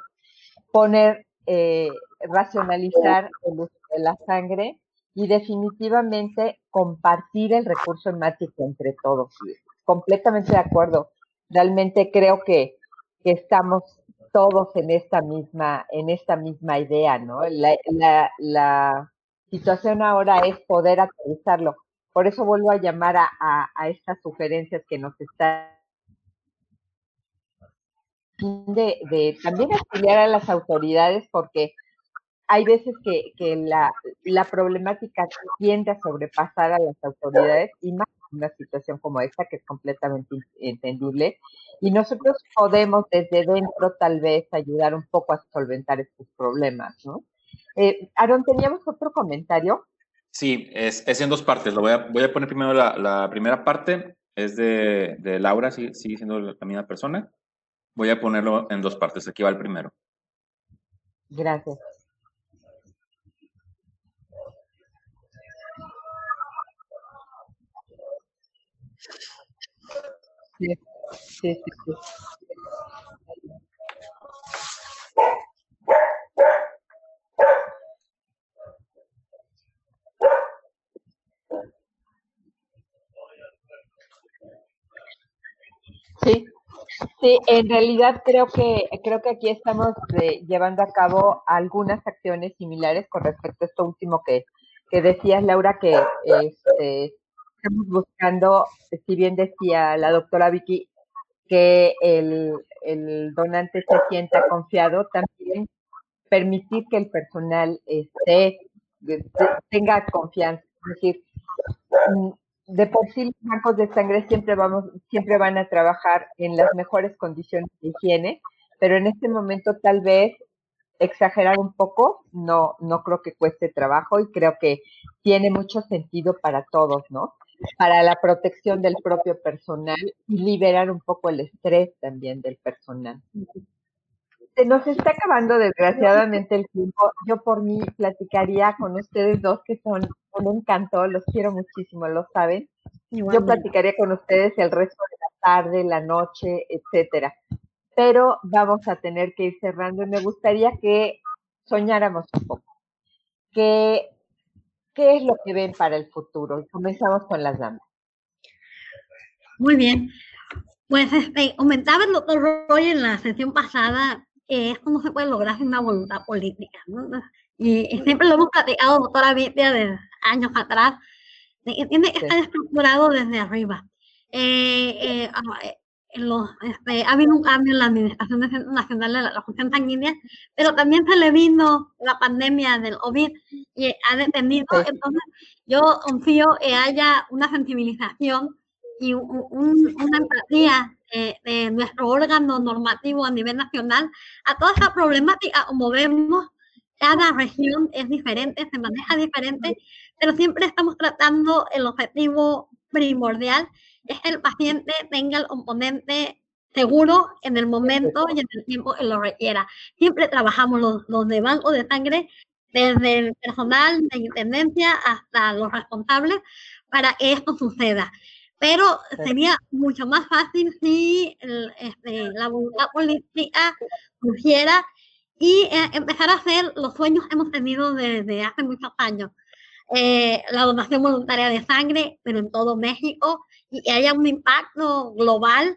poner, eh, racionalizar el uso de la sangre y definitivamente compartir el recurso hemático entre todos. Completamente de acuerdo. Realmente creo que, que estamos todos en esta misma, en esta misma idea, ¿no? La, la, situación ahora es poder aterrizarlo. Por eso vuelvo a llamar a, a, estas sugerencias que nos están de, de también auxiliar a las autoridades porque hay veces que, que la, la, problemática tiende a sobrepasar a las autoridades y más en una situación como esta que es completamente entendible. Y nosotros podemos desde dentro tal vez ayudar un poco a solventar estos problemas, ¿no? Eh, Aaron, ¿teníamos otro comentario? Sí, es, es, en dos partes. Lo voy a, voy a poner primero la, la primera parte, es de, de Laura, sigue, sigue siendo la misma persona. Voy a ponerlo en dos partes. Aquí va el primero. Gracias. Sí, sí, sí. sí. Sí, en realidad creo que creo que aquí estamos eh, llevando a cabo algunas acciones similares con respecto a esto último que, que decías, Laura, que este, estamos buscando, si bien decía la doctora Vicky, que el, el donante se sienta confiado, también permitir que el personal esté, tenga confianza. Es decir, mm, de por sí los bancos de sangre siempre vamos, siempre van a trabajar en las mejores condiciones de higiene, pero en este momento tal vez exagerar un poco, no, no creo que cueste trabajo y creo que tiene mucho sentido para todos, ¿no? Para la protección del propio personal y liberar un poco el estrés también del personal. Se nos está acabando desgraciadamente el tiempo. Yo por mí platicaría con ustedes dos que son un encanto, los quiero muchísimo, lo saben. Yo platicaría con ustedes el resto de la tarde, la noche, etcétera. Pero vamos a tener que ir cerrando y me gustaría que soñáramos un poco. ¿Qué, qué es lo que ven para el futuro? Y comenzamos con las damas. Muy bien. Pues este, comentaba el doctor Roy en la sesión pasada es cómo se puede lograr una voluntad política. ¿no? Y, siempre lo hemos platicado, doctora Vitia, de años atrás, de que tiene que estar estructurado desde arriba. Eh, eh, ah, eh los, este, ha habido un cambio en la Administración Nacional de la Transfusión Sanguínea, pero también se le vino la pandemia del COVID y ha detenido. Entonces, yo confío que haya una sensibilización y un, una empatía eh, de nuestro órgano normativo a nivel nacional a toda esa problemática, como vemos, cada región es diferente, se maneja diferente, pero siempre estamos tratando el objetivo primordial, es que el paciente tenga el componente seguro en el momento y en el tiempo que lo requiera. Siempre trabajamos los, los de banco de sangre, desde el personal de intendencia hasta los responsables, para que esto suceda pero sería mucho más fácil si este, la voluntad política surgiera y eh, empezar a hacer los sueños que hemos tenido desde hace muchos años. Eh, la donación voluntaria de sangre, pero en todo México, y haya un impacto global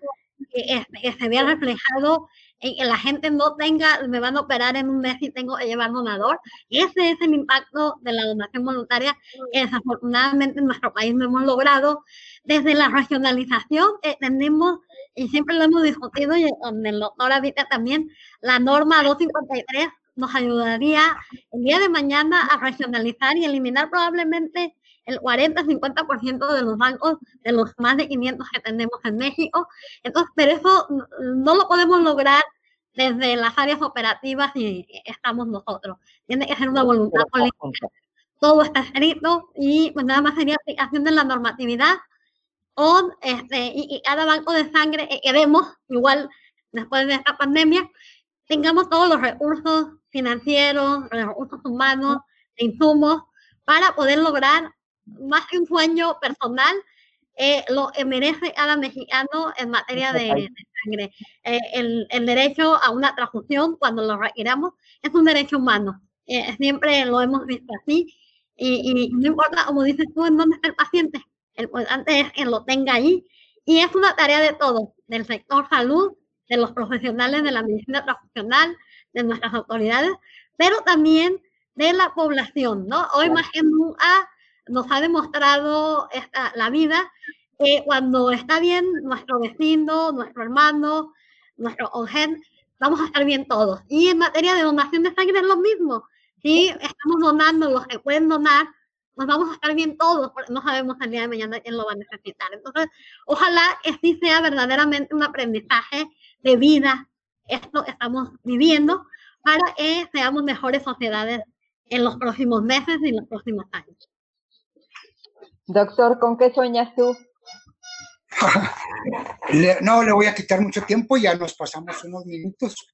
que, que se vea reflejado en que la gente no tenga, me van a operar en un mes y tengo que llevar donador. Ese es el impacto de la donación voluntaria que desafortunadamente en nuestro país no hemos logrado. Desde la regionalización eh, tenemos, y siempre lo hemos discutido, y con el doctor Avita también, la norma 253 nos ayudaría el día de mañana a regionalizar y eliminar probablemente el 40-50% de los bancos, de los más de 500 que tenemos en México. Entonces, pero eso no lo podemos lograr desde las áreas operativas y estamos nosotros. Tiene que ser una voluntad política. Todo está escrito y pues, nada más sería aplicación de la normatividad o este, y, cada banco de sangre que queremos, igual después de esta pandemia, tengamos todos los recursos financieros, recursos humanos, de insumos, para poder lograr más que un sueño personal, eh, lo merece cada mexicano en materia de, sangre. Eh, el, el, derecho a una transfusión cuando lo requiramos es un derecho humano. Eh, siempre lo hemos visto así. Y, y, no importa, como dices tú, en dónde está el paciente. El importante es que lo tenga ahí. Y es una tarea de todos, del sector salud, de los profesionales de la medicina transfusional, de nuestras autoridades, pero también de la población, ¿no? Hoy más que nunca nos ha demostrado esta, la vida que cuando está bien nuestro vecino, nuestro hermano, nuestro OGEN, vamos a estar bien todos. Y en materia de donación de sangre es lo mismo. Si estamos donando los que pueden donar, nos vamos a estar bien todos, porque no sabemos el día de mañana quién lo va a necesitar. Entonces, ojalá que sí sea verdaderamente un aprendizaje de vida esto que estamos viviendo para que seamos mejores sociedades en los próximos meses y en los próximos años. Doctor, ¿con qué sueñas tú? no, le voy a quitar mucho tiempo, ya nos pasamos unos minutos.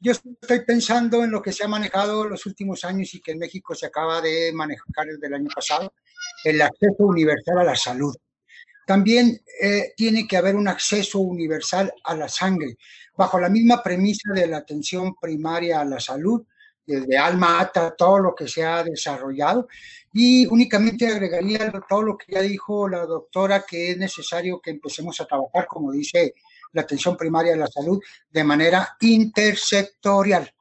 Yo estoy pensando en lo que se ha manejado los últimos años y que en México se acaba de manejar desde el año pasado, el acceso universal a la salud. También eh, tiene que haber un acceso universal a la sangre, bajo la misma premisa de la atención primaria a la salud, desde alma ata, todo lo que se ha desarrollado. Y únicamente agregaría todo lo que ya dijo la doctora, que es necesario que empecemos a trabajar, como dice la atención primaria de la salud, de manera intersectorial.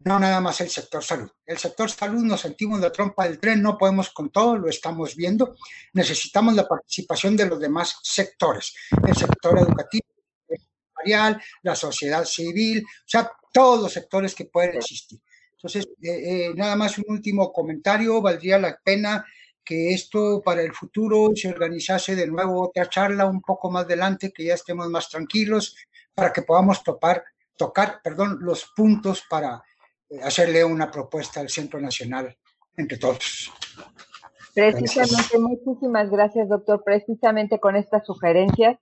No nada más el sector salud. El sector salud nos sentimos la trompa del tren, no podemos con todo, lo estamos viendo. Necesitamos la participación de los demás sectores, el sector educativo, el empresarial, la sociedad civil, o sea, todos los sectores que pueden existir. Entonces, eh, eh, nada más un último comentario, valdría la pena que esto para el futuro se organizase de nuevo otra charla un poco más adelante, que ya estemos más tranquilos, para que podamos topar, tocar perdón, los puntos para eh, hacerle una propuesta al Centro Nacional entre todos. Precisamente, muchísimas gracias, doctor. Precisamente con estas sugerencias,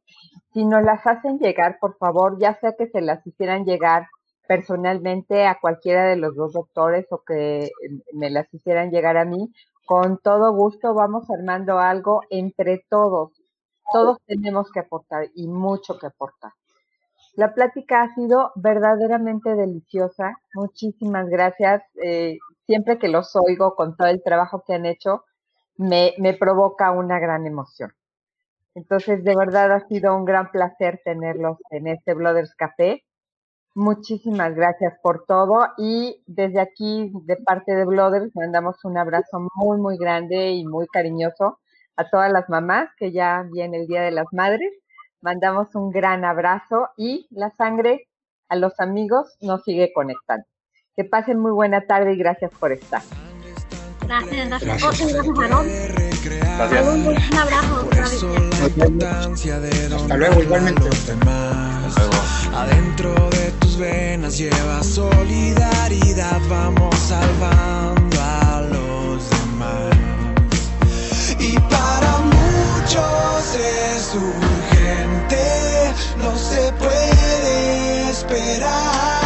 si nos las hacen llegar, por favor, ya sea que se las hicieran llegar personalmente a cualquiera de los dos doctores o que me las hicieran llegar a mí, con todo gusto vamos armando algo entre todos. Todos tenemos que aportar y mucho que aportar. La plática ha sido verdaderamente deliciosa. Muchísimas gracias. Eh, siempre que los oigo con todo el trabajo que han hecho, me, me provoca una gran emoción. Entonces, de verdad ha sido un gran placer tenerlos en este Blooders Café. Muchísimas gracias por todo y desde aquí, de parte de Blooders, mandamos un abrazo muy, muy grande y muy cariñoso a todas las mamás que ya viene el Día de las Madres. Mandamos un gran abrazo y la sangre a los amigos nos sigue conectando. Que pasen muy buena tarde y gracias por estar. Gracias, gracias. Gracias. Un abrazo. Hasta luego, igualmente. Adentro de tus venas lleva solidaridad, vamos salvando a los demás. Y para muchos es urgente, no se puede esperar.